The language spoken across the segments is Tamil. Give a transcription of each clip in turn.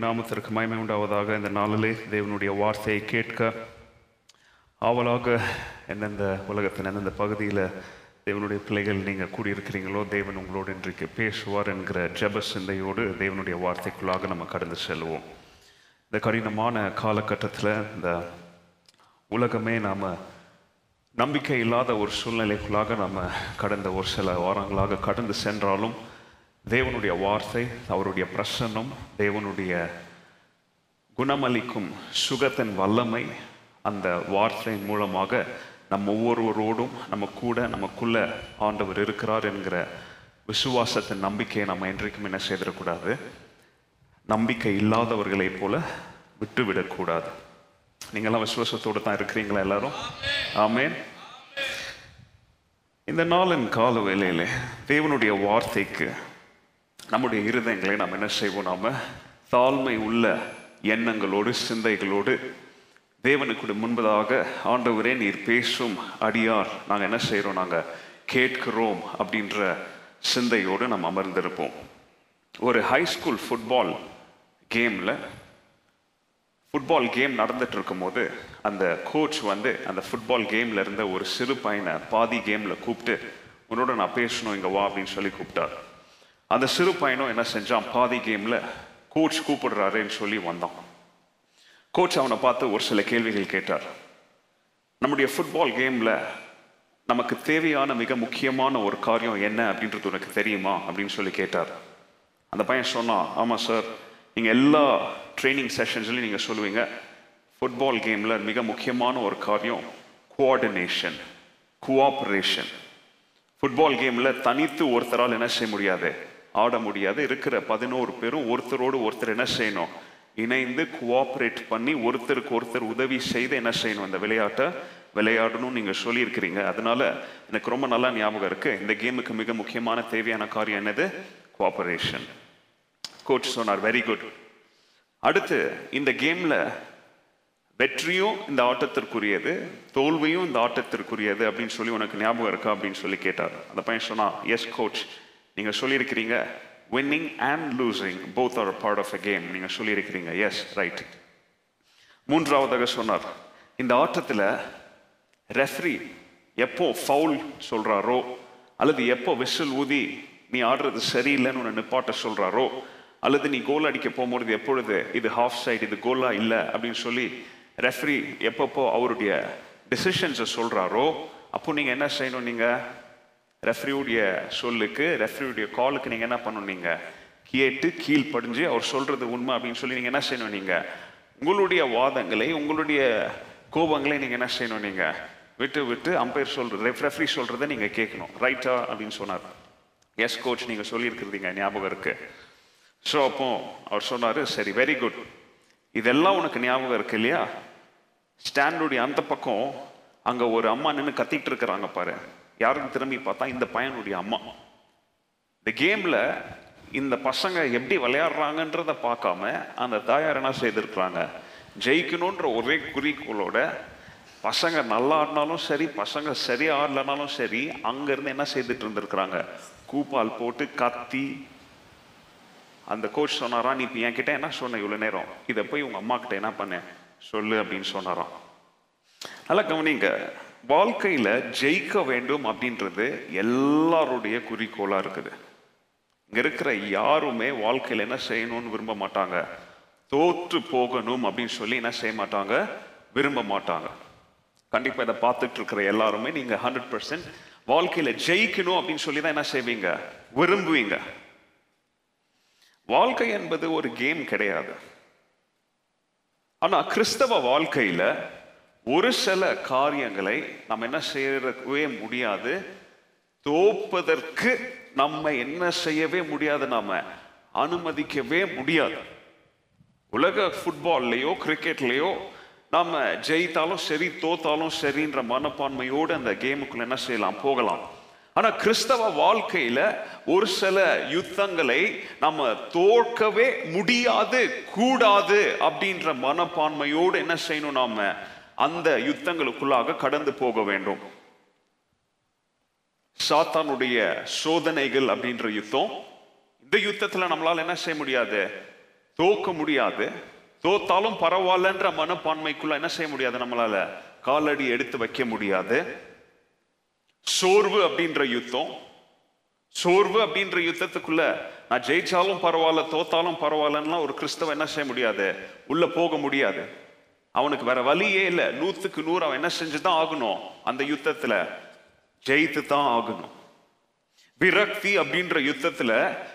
நாமத்திற்கு மயமை உண்டாவதாக இந்த நாளிலே தேவனுடைய வார்த்தையை கேட்க ஆவலாக எந்தெந்த உலகத்தின் எந்தெந்த பகுதியில் தேவனுடைய பிள்ளைகள் நீங்கள் கூடியிருக்கிறீங்களோ தேவன் உங்களோடு இன்றைக்கு பேசுவார் என்கிற ஜெப சிந்தையோடு தேவனுடைய வார்த்தைக்குள்ளாக நம்ம கடந்து செல்வோம். இந்த கடினமான காலகட்டத்தில் இந்த உலகமே நாம் நம்பிக்கை இல்லாத ஒரு சூழ்நிலைக்குள்ளாக நம்ம கடந்த ஒரு சில வாரங்களாக கடந்து சென்றாலும் தேவனுடைய வார்த்தை அவருடைய பிரசன்னம் தேவனுடைய குணமளிக்கும் சுகத்தின் வல்லமை அந்த வார்த்தையின் மூலமாக நம்ம ஒவ்வொருவரோடும் நம்ம கூட நமக்குள்ள ஆண்டவர் இருக்கிறார் என்கிற விசுவாசத்தின் நம்பிக்கையை நம்ம என்றைக்கும் என்ன செய்திடக்கூடாது? நம்பிக்கை இல்லாதவர்களைப் போல விட்டுவிடக்கூடாது. நீங்களாம் விசுவாசத்தோடு தான் இருக்கிறீங்களா எல்லாரும்? ஆமேன். இந்த நாளின் கால வேளையிலே தேவனுடைய வார்த்தைக்கு நம்முடைய இருதயங்களை நாம் என்ன செய்வோம்? நாம் தாழ்மை உள்ள எண்ணங்களோடு சிந்தைகளோடு தேவனுக்கு முன்பதாக ஆண்டவரே நீர் பேசும் அடியார் நாங்கள் என்ன செய்கிறோம் நாங்கள் கேட்கிறோம் அப்படின்ற சிந்தையோடு நாம் அமர்ந்திருப்போம். ஒரு ஹை ஸ்கூல் ஃபுட்பால் கேமில் ஃபுட்பால் கேம் நடந்துட்டு இருக்கும்போது அந்த கோச் வந்து அந்த ஃபுட்பால் கேமில் இருந்த ஒரு சிறு பையனை பாதி கேமில் கூப்பிட்டு உன்னோட நான் பேசணும் இங்கே வா அப்படின்னு சொல்லி கூப்பிட்டார். அந்த சிறு பையனும் என்ன செஞ்சான்? பாதி கேமில் கோச் கூப்பிடுறாருன்னு சொல்லி வந்தான். கோச் அவனை பார்த்து ஒரு சில கேள்விகள் கேட்டார். நம்முடைய ஃபுட்பால் கேமில் நமக்கு தேவையான மிக முக்கியமான ஒரு காரியம் என்ன அப்படின்றது உனக்கு தெரியுமா? அப்படின்னு சொல்லி கேட்டார். அந்த பையன் சொன்னான் ஆமாம் சார் நீங்கள் எல்லா ட்ரைனிங் செஷன்ஸ்லையும் நீங்கள் சொல்லுவீங்க ஃபுட்பால் கேமில் மிக முக்கியமான ஒரு காரியம் கோஆர்டினேஷன் கோஆப்ரேஷன் ஃபுட்பால் கேமில் தனித்து ஒருத்தரால் என்ன செய்ய முடியாது? ஆட முடியாது. இருக்கிற பதினோரு பேரும் ஒருத்தரோடு ஒருத்தர் என்ன செய்யணும்? இணைந்து கோஆப்ரேட் பண்ணி ஒருத்தருக்கு ஒருத்தர் உதவி செய்து என்ன செய்யணும்? அந்த விளையாட்டை விளையாடணும்னு நீங்கள் சொல்லியிருக்கிறீங்க. அதனால எனக்கு ரொம்ப நல்லா ஞாபகம் இருக்குது இந்த கேமுக்கு மிக முக்கியமான தேவையான காரியம் என்னது? கோஆபரேஷன் கோச் சொன்னார் வெரி குட் அடுத்து இந்த கேமில் வெற்றியும் இந்த ஆட்டத்திற்குரியது தோல்வியும் இந்த ஆட்டத்திற்குரியது அப்படின்னு சொல்லி உனக்கு ஞாபகம் இருக்கா அப்படின்னு சொல்லி கேட்டார். அந்த பையன் சொன்னா எஸ் கோச் நீங்க சொல்லியிருக்கிறீங்க winning and losing both are part of a game நீங்க சொல்லியிருக்கிறீங்க. எஸ் ரைட் மூன்றாவதாக சொன்னார். இந்த ஆட்டத்தில் ரெஃப்ரி எப்போ ஃபவுல் சொல்கிறாரோ அல்லது எப்போ விசில் ஊதி நீ ஆடுறது சரியில்லைன்னு ஒன்று நிப்பாட்ட சொல்கிறாரோ அல்லது நீ கோல் அடிக்க போகும்பொழுது எப்பொழுது இது ஹாஃப் சைடு இது கோலா இல்லை அப்படின்னு சொல்லி ரெஃப்ரி எப்பப்போ அவருடைய டிசிஷன்ஸை சொல்கிறாரோ அப்போ நீங்கள் என்ன செய்யணும் நீங்கள் ரெஃப்ரியுடைய சொல்லுக்கு ரெஃப்ரியுடைய காலுக்கு நீங்கள் என்ன பண்ணணும் நீங்கள் கேட்டு கீழ் படிஞ்சு அவர் சொல்கிறது உண்மை அப்படின்னு சொல்லி நீங்கள் என்ன செய்யணும் நீங்கள் உங்களுடைய வாதங்களை உங்களுடைய கோபங்களை நீங்கள் என்ன செய்யணும் நீங்கள் விட்டு விட்டு அம்பையர் ரெஃப் ரெஃப்ரி சொல்கிறத நீங்கள் கேட்கணும். ரைட்டா அப்படின்னு சொன்னார். எஸ் கோச் நீங்கள் சொல்லியிருக்கிறீங்க ஞாபகம் இருக்கு. ஸோ அப்போ அவர் சொன்னார் சரி வெரி குட் இதெல்லாம் உனக்கு ஞாபகம் இருக்கு இல்லையா? ஸ்டாண்டுடைய அந்த பக்கம் அங்கே ஒரு அம்மா நின்று கத்திக்கிட்டு இருக்கிறாங்க பாரு. யாருன்னு திரும்பி பார்த்தா இந்த பையனுடைய அம்மா. இந்த கேமில் இந்த பசங்க எப்படி விளையாடுறாங்கன்றத பார்க்காம அந்த தாயார் என்ன செய்திருக்கிறாங்க? ஜெயிக்கணுன்ற ஒரே குறிக்கோளோட பசங்க நல்லா ஆடினாலும் சரி பசங்க சரியா ஆடலனாலும் சரி அங்கேருந்து என்ன செய்துட்டு இருந்திருக்கிறாங்க? கூப்பால் போட்டு கத்தி. அந்த கோச் சொன்னாரா நீ இப்போ என்கிட்ட என்ன சொன்ன இவ்வளோ நேரம்? இதை போய் உங்கள் அம்மா கிட்ட என்ன பண்ண சொல்லு அப்படின்னு சொன்னாராம். நல்லா கவனிங்க வாழ்க்கையில ஜெயிக்க வேண்டும் அப்படின்றது எல்லாருடைய குறிக்கோளா இருக்குது. இங்க இருக்கிற யாருமே வாழ்க்கையில என்ன செய்யணும்னு விரும்ப மாட்டாங்க. தோற்று போகணும் அப்படின்னு சொல்லி என்ன செய்ய மாட்டாங்க? விரும்ப மாட்டாங்க. கண்டிப்பா இதை பார்த்துட்டு இருக்கிற எல்லாருமே நீங்க ஹண்ட்ரட் பர்சன்ட் வாழ்க்கையில ஜெயிக்கணும் அப்படின்னு சொல்லி தான் என்ன செய்வீங்க? விரும்புவீங்க. வாழ்க்கை என்பது ஒரு கேம் கிடையாது. ஆனா கிறிஸ்தவ வாழ்க்கையில ஒரு சில காரியங்களை நம்ம என்ன செய்யவே முடியாது. தோப்பதற்கு நம்ம என்ன செய்யவே முடியாது நாம அனுமதிக்கவே முடியாது. உலக ஃபுட்பால்லையோ கிரிக்கெட்லேயோ நம்ம ஜெயித்தாலும் சரி தோத்தாலும் சரின்ற மனப்பான்மையோடு அந்த கேமுக்குள்ள என்ன செய்யலாம் போகலாம். ஆனால் கிறிஸ்தவ வாழ்க்கையில் ஒரு சில யுத்தங்களை நம்ம தோற்கவே முடியாது கூடாது அப்படின்ற மனப்பான்மையோடு என்ன செய்யணும் நாம அந்த யுத்தங்களுக்குள்ளாக கடந்து போக வேண்டும். சாத்தானுடைய சோதனைகள் அப்படின்ற யுத்தம் இந்த யுத்தத்துல நம்மளால என்ன செய்ய முடியாது? தோக்க முடியாது. தோத்தாலும் பரவாயில்லன்ற மனப்பான்மைக்குள்ள என்ன செய்ய முடியாது நம்மளால? காலடி எடுத்து வைக்க முடியாது. சோர்வு அப்படின்ற யுத்தம். சோர்வு அப்படின்ற யுத்தத்துக்குள்ள நான் ஜெயிச்சாலும் பரவாயில்ல தோத்தாலும் பரவாயில்லன்னா ஒரு கிறிஸ்தவ என்ன செய்ய முடியாது? உள்ள போக முடியாது. அவனுக்கு வேற வழியே இல்லை. நூத்துக்கு நூறு அவன் என்ன செஞ்சுதான் ஆகணும் அந்த யுத்தத்துல? ஜெயித்து தான் ஆகணும். விரக்தி அப்படின்ற யுத்தத்துல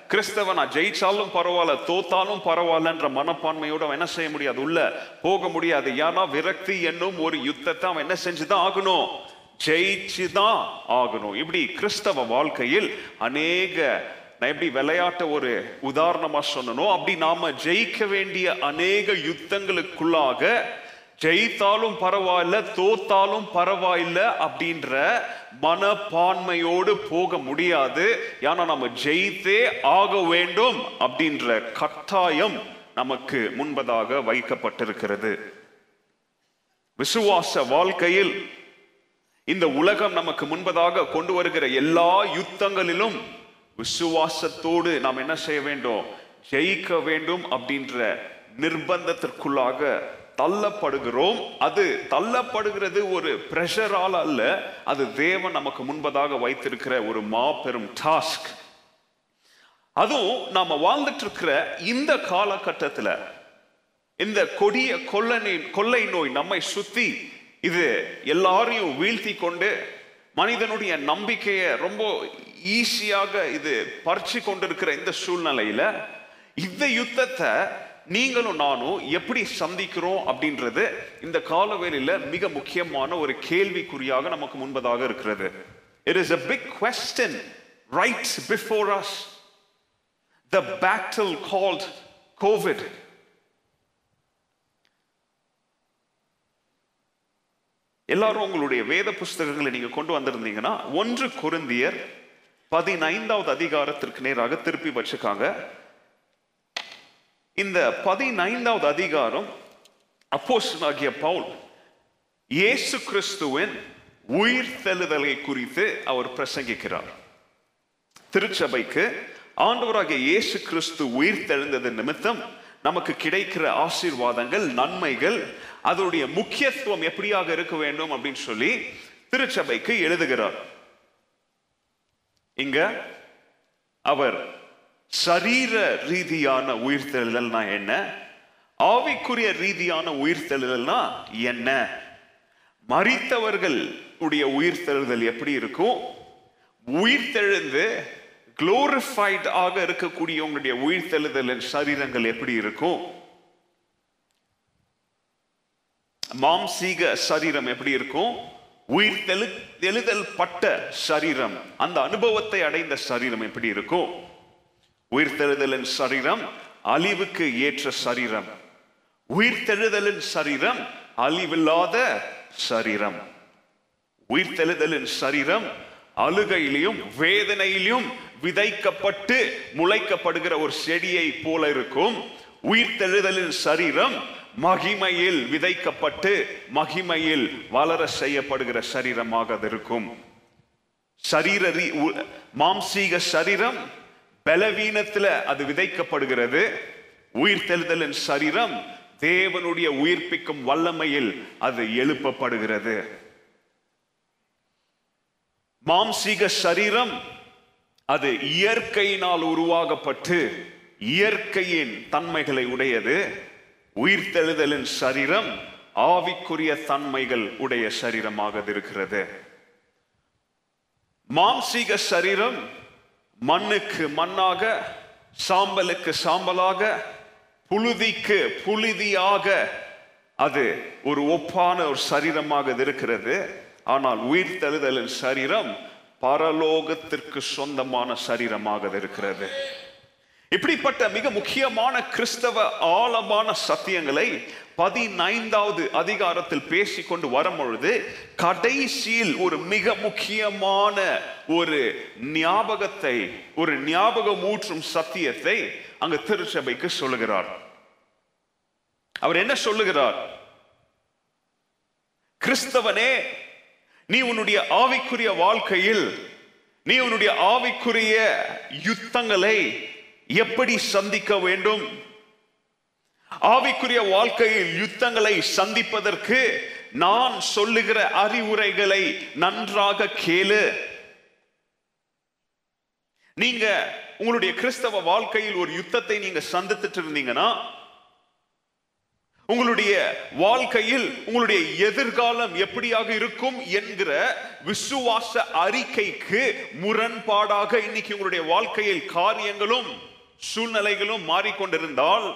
கிறிஸ்தவ நான் ஜெயிச்சாலும் பரவாயில்ல தோத்தாலும் பரவாயில்லன்ற மனப்பான்மையோட அவன் என்ன செய்ய முடியாது? உள்ள போக முடியாது. ஏன்னா விரக்தி என்னும் ஒரு யுத்தத்தை அவன் என்ன செஞ்சுதான் ஆகணும்? ஜெயிச்சுதான் ஆகணும். இப்படி கிறிஸ்தவ வாழ்க்கையில் அநேக நான் எப்படி விளையாட்ட ஒரு உதாரணமா சொன்னனோ அப்படி நாம ஜெயிக்க வேண்டிய அநேக யுத்தங்களுக்குள்ளாக ஜெயித்தாலும் பரவாயில்ல தோத்தாலும் பரவாயில்ல அப்படின்ற மனப்பான்மையோடு போக முடியாது. ஏன்னா நம்ம ஜெயித்தே ஆக வேண்டும் அப்படின்ற கட்டாயம் நமக்கு முன்பதாக வைக்கப்பட்டிருக்கிறது. விசுவாச வாழ்க்கையில் இந்த உலகம் நமக்கு முன்பதாக கொண்டு வருகிற எல்லா யுத்தங்களிலும் விசுவாசத்தோடு நாம் என்ன செய்ய வேண்டும்? ஜெயிக்க வேண்டும் அப்படின்ற நிர்பந்தத்திற்குள்ளாக தள்ளப்படுகிறோம். அது தள்ளப்படுகிறது ஒரு பிரஷரால் அல்ல அது தேவன் நமக்கு முன்பதாக வைத்திருக்கிற ஒரு மாபெரும் டாஸ்க் அதுவும் நாம வாழ்ந்துட்டு இருக்கிற இந்த காலகட்டத்தில் இந்த கொடிய கொள்ளை கொள்ளை நோய் நம்மை சுத்தி இது எல்லாரையும் வீழ்த்தி கொண்டு மனிதனுடைய நம்பிக்கையை ரொம்ப ஈஸியாக இது பறிச்சு கொண்டிருக்கிற இந்த சூழ்நிலையில இந்த யுத்தத்தை நீங்களும் நானும் எப்படி சந்திக்கிறோம் அப்படின்றது இந்த காலவேளையில மிக முக்கியமான ஒரு கேள்விக்குறியாக நமக்கு முன்பதாக இருக்கிறது. It is a big question rights before us the battle called Covid எல்லாரும் உங்களுடைய வேத புஸ்தகங்களை நீங்க கொண்டு வந்திருந்தீங்கன்னா ஒன்று குருந்தியர் பதினைந்தாவது அதிகாரத்திற்கு நேராக திருப்பி வச்சுக்காங்க. இந்த பதினைந்தாவது அதிகாரம் அப்போஸ்தலனாகிய பவுல் இயேசு கிறிஸ்துவின் உயிர்த்தெழுதலை குறித்து அவர் பிரசங்கிக்கிறார். திருச்சபைக்கு ஆண்டவராகிய இயேசு கிறிஸ்து உயிர் தெழுந்தது நிமித்தம் நமக்கு கிடைக்கிற ஆசீர்வாதங்கள் நன்மைகள் அதனுடைய முக்கியத்துவம் எப்படியாக இருக்க வேண்டும் அப்படின்னு சொல்லி திருச்சபைக்கு எழுதுகிறார். இங்க அவர் சரீர ரீதியான உயிர்த்தெழுதல்னா என்ன? ஆவிக்குரிய ரீதியான உயிர்த்தெழுதல்னா என்ன? மறித்தவர்கள் உடைய உயிர்த்தெழுதல் எப்படி இருக்கும்? உயிர்த்தெழுந்து குளோரிஃபைட் ஆக இருக்கக்கூடிய உங்களுடைய உயிர்த்தெழுதலின் சரீரங்கள் எப்படி இருக்கும்? மாம்சீக சரீரம் எப்படி இருக்கும்? உயிர் தெளு எழுதல் பட்ட சரீரம் அந்த அனுபவத்தை அடைந்த சரீரம் எப்படி இருக்கும்? உயிர்த்தெழுதலின் சரீரம் அழிவுக்கு ஏற்ற சரீரம். உயிர்த்தெழுதலின் சரீரம் அழிவில்லாத சரீரம். உயிர்த்தெழுதலின் சரீரம் அழுகையிலும் வேதனையிலும் விதைக்கப்பட்டு முளைக்கப்படுகிற ஒரு செடியை போல இருக்கும். உயிர்த்தெழுதலின் சரீரம் மகிமையில் விதைக்கப்பட்டு மகிமையில் வளர செய்யப்படுகிற சரீரமாக அது இருக்கும். சரீர உ- மாம்சீக சரீரம் பலவீனத்துல அது விதைக்கப்படுகிறது. உயிர்த்தெழுதலின் சரீரம் தேவனுடைய உயிர்ப்பிக்கும் வல்லமையில் அது எழுப்பப்படுகிறது. மாம்சீக சரீரம் அது இயற்கையினால் உருவாகப்பட்டு இயற்கையின் தன்மைகளை உடையது. உயிர்த்தெழுதலின் சரீரம் ஆவிக்குரிய தன்மைகள் உடைய சரீரமாக இருக்கிறது மாம்சீக சரீரம் மண்ணுக்கு மண்ணாக சாம்பலுக்கு சாம்பலாக புழுதிக்கு புழுதியாக அது ஒரு ஒப்பான ஒரு சரீரமாக இருக்கிறது. ஆனால் உயிர் தழுதலின் சரீரம் பரலோகத்திற்கு சொந்தமான சரீரமாக இருக்கிறது. இப்படிப்பட்ட மிக முக்கியமான கிறிஸ்தவ ஆழமான சத்தியங்களை பதினைந்தாவது அதிகாரத்தில் பேசிக்கொண்டு வரும்பொழுது கடைசியில் ஒரு மிக முக்கியமான ஒரு ஞாபகத்தை ஒரு ஞாபகமூற்றும் சத்தியத்தை அங்கு திருச்சபைக்கு சொல்லுகிறார். அவர் என்ன சொல்லுகிறார்? கிறிஸ்தவனே நீ உன்னுடைய ஆவிக்குரிய வாழ்க்கையில் நீ உன்னுடைய ஆவிக்குரிய யுத்தங்களை எப்படி சந்திக்க வேண்டும்? ஆவிக்குரிய வாழ்க்கையில் யுத்தங்களை சந்திப்பதற்கு நான் சொல்லுகிற அறிவுரைகளை நன்றாக கேளு. நீங்க உங்களுடைய கிறிஸ்தவ வாழ்க்கையில் ஒரு யுத்தத்தை நீங்க சந்தித்துட்டு இருந்தீங்கன்னா உங்களுடைய வாழ்க்கையில் உங்களுடைய எதிர்காலம் எப்படியாக இருக்கும் என்கிற விசுவாச அறிக்கைக்கு முரண்பாடாக இன்னைக்கு உங்களுடைய வாழ்க்கையில் காரியங்களும் சூழ்நிலைகளும் மாறிக்கொண்டிருந்தால்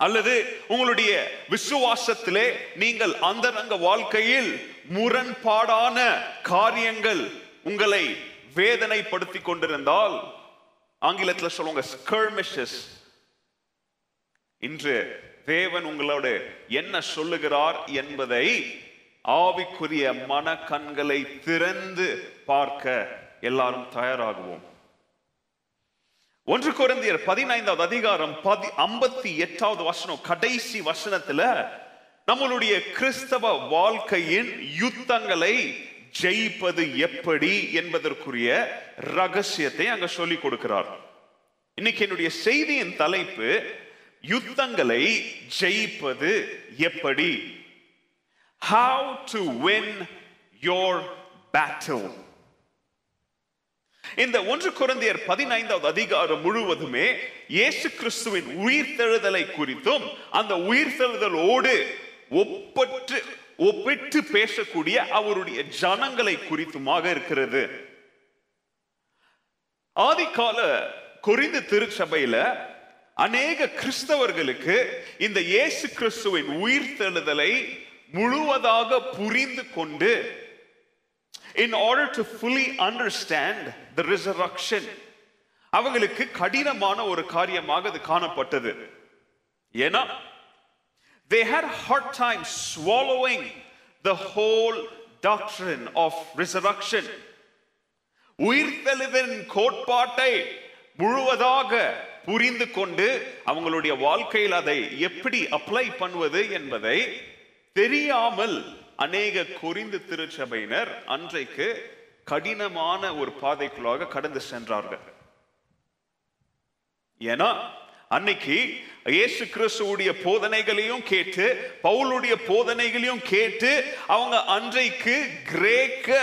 அல்லது உங்களுடைய விசுவாசத்திலே நீங்கள் அந்தரங்க வாழ்க்கையில் முரண்பாடான காரியங்கள் உங்களை வேதனைப்படுத்தி கொண்டிருந்தால் ஆங்கிலத்தில் சொல்லுவாங்க ஸ்கர்மிஷஸ் இன்று தேவன் உங்களோடு என்ன சொல்லுகிறார் என்பதை ஆவிக்குரிய மன கண்களை திறந்து பார்க்க எல்லாரும் தயாராகுவோம். ஒன்று குழந்தையர் பதினைந்தாவது அதிகாரம் பதி ஐம்பத்தி எட்டாவது வசனம் கடைசி வசனத்துல நம்மளுடைய கிறிஸ்தவ வாழ்க்கையின் யுத்தங்களை ஜெயிப்பது எப்படி என்பதற்குரிய ரகசியத்தை அங்க சொல்லி கொடுக்கிறார். இன்னைக்கு என்னுடைய செய்தியின் தலைப்பு யுத்தங்களை ஜெயிப்பது எப்படி? How to win your battle இந்த ஒன்று குழந்தையர் பதினைந்தாவது அதிகாரம் முழுவதுமே இயேசு கிறிஸ்துவின் உயிர்த்தெழுதலை குறித்தும் அந்த உயிர்த்தெழுதலோடு ஒப்பற்று ஒப்பிட்டு பேசக்கூடிய அவருடைய ஜனங்களை குறித்துமாக இருக்கிறது. ஆதிக்கால குறிந்து திருச்சபையில அநேக கிறிஸ்தவர்களுக்கு இந்த இயேசு கிறிஸ்துவின் உயிர்த்தெழுதலை முழுவதாக புரிந்து கொண்டு in order to fully understand the resurrection அவங்களுக்கு கடினமான ஒரு காரியமாக அது காணப்பட்டது ஏன்னா they had a hard time swallowing the whole doctrine of resurrection உயிர்த்தெழுதலின் கோட்பாட்டை முழுவதாக புரிந்து கொண்டு அவங்களுடைய வாழ்க்கையில் அதை எப்படி அப்ளை பண்ணுவது என்பதை தெரியாமல் அநேக குறிந்து திருச்சபையினர் அன்றைக்கு கடினமான ஒரு பாதைக்குள்ளாக கடந்து சென்றார்கள். ஏன்னா அன்னைக்கு இயேசு கிறிஸ்துவுடைய போதனைகளையும் கேட்டு பவுலுடைய போதனைகளையும் கேட்டு அவங்க அன்றைக்கு கிரேக்க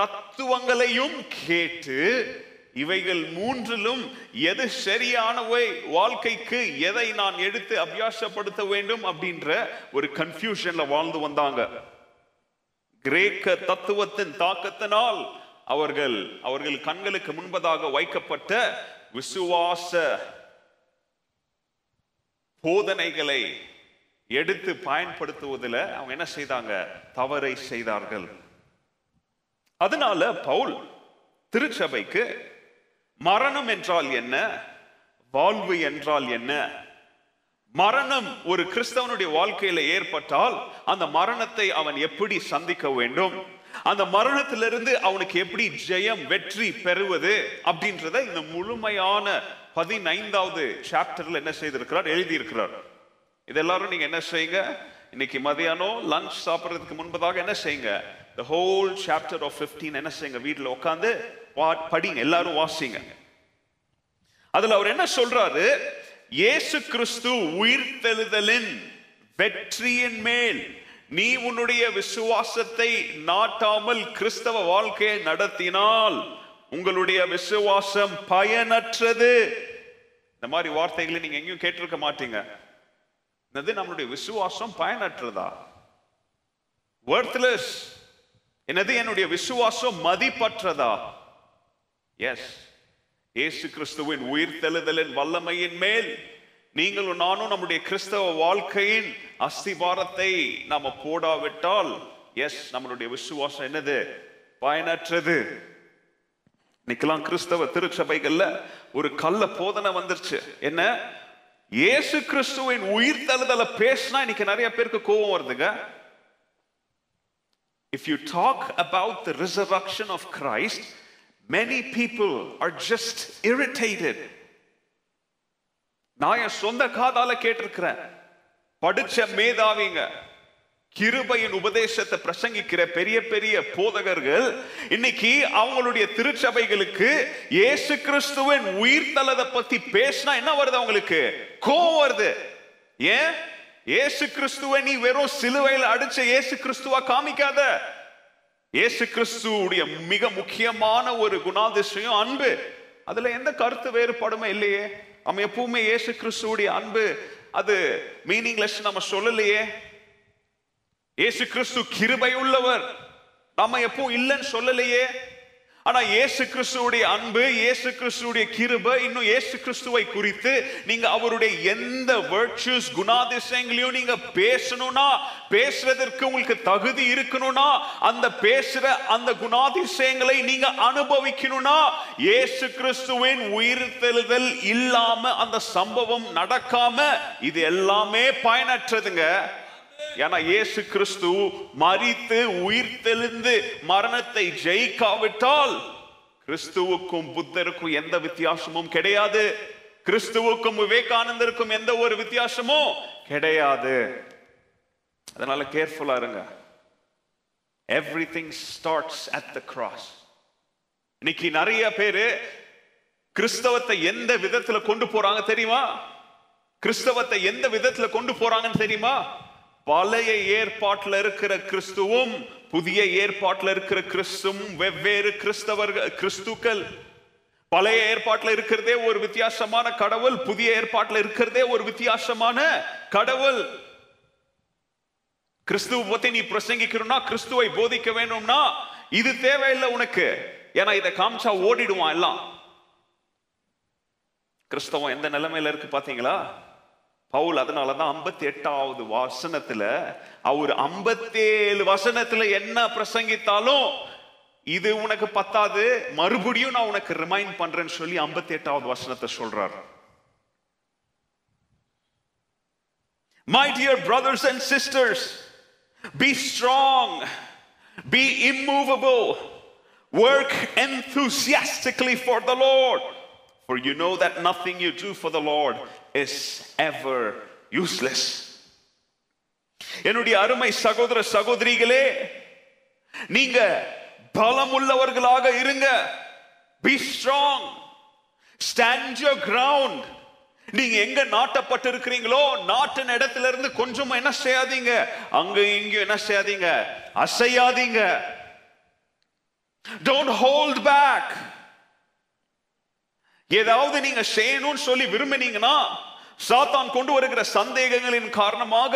தத்துவங்களையும் கேட்டு இவைகள் மூன்றிலும் எது சரியானவை வாழ்க்கைக்கு எதை நான் எடுத்து அபியாசப்படுத்த வேண்டும் அப்படின்ற ஒரு கன்ஃபியூஷன்ல வாழ்ந்து வந்தாங்க. கிரேக்க தத்துவத்தின் தாக்கத்தினால் அவர்கள் அவர்கள் கண்களுக்கு முன்பதாக வைக்கப்பட்ட விசுவாச போதனைகளை எடுத்து பயன்படுத்துவதில் அவங்க என்ன செய்தாங்க? தவறை செய்தார்கள். அதனால பவுல் திருச்சபைக்கு மரணம் என்றால் என்ன? வாழ்வு என்றால் என்ன? மரணம் ஒரு கிறிஸ்தவனுடைய வாழ்க்கையில ஏற்பட்டால் அந்த மரணத்தை அவன் எப்படி சந்திக்க வேண்டும்? அந்த மரணத்திலிருந்து அவனுக்கு எப்படி ஜெயம் வெற்றி பெறுவது அப்படின்றத இந்த முழுமையான பதினைந்தாவது சாப்டர்ல என்ன செய்திருக்கிறார்? எழுதியிருக்கிறார். இது எல்லாரும் நீங்க என்ன செய்யுங்க? இன்னைக்கு மதியானம் லஞ்ச் சாப்பிட்றதுக்கு முன்பதாக என்ன செய்யுங்க? The whole chapter of fifteen என்ன செய்யுங்க? வீட்டில் உட்காந்து படிங்க. எல்லாரும் வாசிங்க. அதுல அவர் என்ன சொல்றாரு? இயேசு கிறிஸ்து உயிர்த்தெழுதலின் வெற்றியின் மேல் நீ உன்னுடைய விசுவாசத்தை நாட்டாமல் கிறிஸ்தவ வாழ்க்கையை நடத்தினால் உங்களுடைய விசுவாசம் பயனற்றது. இந்த மாதிரி வார்த்தைகளை நீங்க எங்கேயும் கேட்டிருக்க மாட்டீங்க. என்னது? நம்மளுடைய விசுவாசம் பயனற்றதா? வேர்த்லெஸ் என்னது? என்னுடைய விசுவாசம் மதிப்பற்றதா? எஸ் இயேசு கிறிஸ்துவின் உயிர்த்தெழுதலின் வல்லமையின் மேல் நீங்களும் நானும் நம்முடைய கிறிஸ்தவ வாழ்க்கையின் அஸ்திபாரத்தை நாம போடாவிட்டால் எஸ் நம்மளுடைய விசுவாசம் என்னது? பயனற்றது. இன்னைக்கெல்லாம் கிறிஸ்தவ திருச்சபைகள்ல ஒரு கள்ள போதனை வந்துருச்சு. என்ன? இயேசு கிறிஸ்துவின் உயிர் தழுதலை பேசினா இன்னைக்கு நிறைய பேருக்கு கோபம் வருதுங்க. If you talk about the resurrection of Christ many people are just irritated. நான் என் சொந்த காதால கேட்டிருக்கிறேன். படிச்ச மேதாவிங்க கிருபையின் உபதேசத்தை பிரசங்கிக்கிற பெரிய பெரிய போதகர்கள் இன்னைக்கு அவங்களுடைய திருச்சபைகளுக்கு இயேசு கிறிஸ்துவின் உயிர்த்தலதை பத்தி பேசினா என்ன வருது அவங்களுக்கு? கோவம் வருது. ஏன்? இயேசு கிறிஸ்துவை நீ வெறும் சிலுவையில் அடிச்ச இயேசு கிறிஸ்துவா காமிக்காத? இயேசு கிறிஸ்துவுடைய மிக முக்கியமான ஒரு குணாதிசயம் அன்பு. அதுல எந்த கருத்து வேறுபாடுமே இல்லையே. நம்ம எப்பவுமே இயேசு கிறிஸ்துவுடைய அன்பு அது மீனிங்லெஸ் நம்ம சொல்லலையே. இயேசு கிறிஸ்து கிருபை உள்ளவர் நம்ம எப்பவும் இல்லைன்னு சொல்லலையே. ஆனா இயேசு கிறிஸ்துவுடைய அன்பு இயேசு கிறிஸ்துவுடைய கிருபை இன்னும் இயேசு கிறிஸ்துவை குறித்து நீங்க அவருடைய எந்த வேர்ச்சுஸ் குணாதிசயங்களையும் நீங்க பேசணும்னா பேசுறதற்கு உங்களுக்கு தகுதி இருக்கணும்னா அந்த பேசுற அந்த குணாதிசயங்களை நீங்க அனுபவிக்கணும்னா இயேசு கிறிஸ்துவின் உயிர்த்தெழுதல் இல்லாம அந்த சம்பவம் நடக்காம இது எல்லாமே பயனற்றதுங்க. ஏன்னா இயேசு கிறிஸ்து மரித்து உயிர் தெளிந்து மரணத்தை ஜெயிக்காவிட்டால் கிறிஸ்துவுக்கும் புத்தருக்கும் எந்த வித்தியாசமும் கிடையாது. கிறிஸ்துவுக்கும் விவேகானந்தருக்கும் எந்த ஒரு வித்தியாசமும் கிடையாது. அதனால கேர்ஃபுல்லா இருங்க. Everything starts at the cross இன்னைக்கு நிறைய பேரு கிறிஸ்தவத்தை எந்த விதத்துல கொண்டு போறாங்க தெரியுமா? கிறிஸ்தவத்தை எந்த விதத்துல கொண்டு போறாங்கன்னு தெரியுமா? பழைய ஏற்பாட்டுல இருக்கிற கிறிஸ்துவும் புதிய ஏற்பாட்டுல இருக்கிற கிறிஸ்துவும் வெவ்வேறு கிறிஸ்தவர்கள் கிறிஸ்துக்கள். பழைய ஏற்பாட்டுல இருக்கிறதே ஒரு வித்தியாசமான கடவுள் புதிய ஏற்பாட்டுல இருக்கிறதே ஒரு வித்தியாசமான கடவுள். கிறிஸ்துவை பத்தி நீ பிரசங்கிக்கணும்னா கிறிஸ்துவை போதிக்க வேணும்னா இது தேவையில்லை உனக்கு. ஏன்னா இதை காமிச்சா ஓடிடுவான் எல்லாம். கிறிஸ்தவம் எந்த நிலைமையில இருக்கு பாத்தீங்களா? பவுல் அதனாலதான் ஐம்பத்தி எட்டாவது வசனத்துல அவர் ஐம்பத்தேழு வசனத்துல என்ன பிரசங்கித்தாலும் இது உனக்கு பத்தாது மறுபடியும் நான் உனக்கு ரிமைண்ட் பண்றேன்னு சொல்லி ஐம்பத்தி எட்டாவது வசனத்தை சொல்றார். My dear brothers and sisters be strong be immovable, work enthusiastically for the Lord, for you know that nothing you do for the Lord is ever useless. என்னுடைய அருமை சகோதர சகோதரிகளே நீங்க பலம் உள்ளவர்களாக இருங்க. Be strong stand your ground நீங்க எங்க நாட்டப்பட்டு இருக்கிறீங்களோ நாட்டின் இடத்துல இருந்து கொஞ்சம் என்ன செய்யாதீங்க. அங்க இங்கேயும் என்ன செய்யாதீங்க. அசையாதீங்க. டோன்ட் ஹோல்ட் பேக் ஏதாவது நீங்க செய்யணும்னு சொல்லி விரும்பினீங்கன்னா சாத்தான் கொண்டு வருகிற சந்தேகங்களின் காரணமாக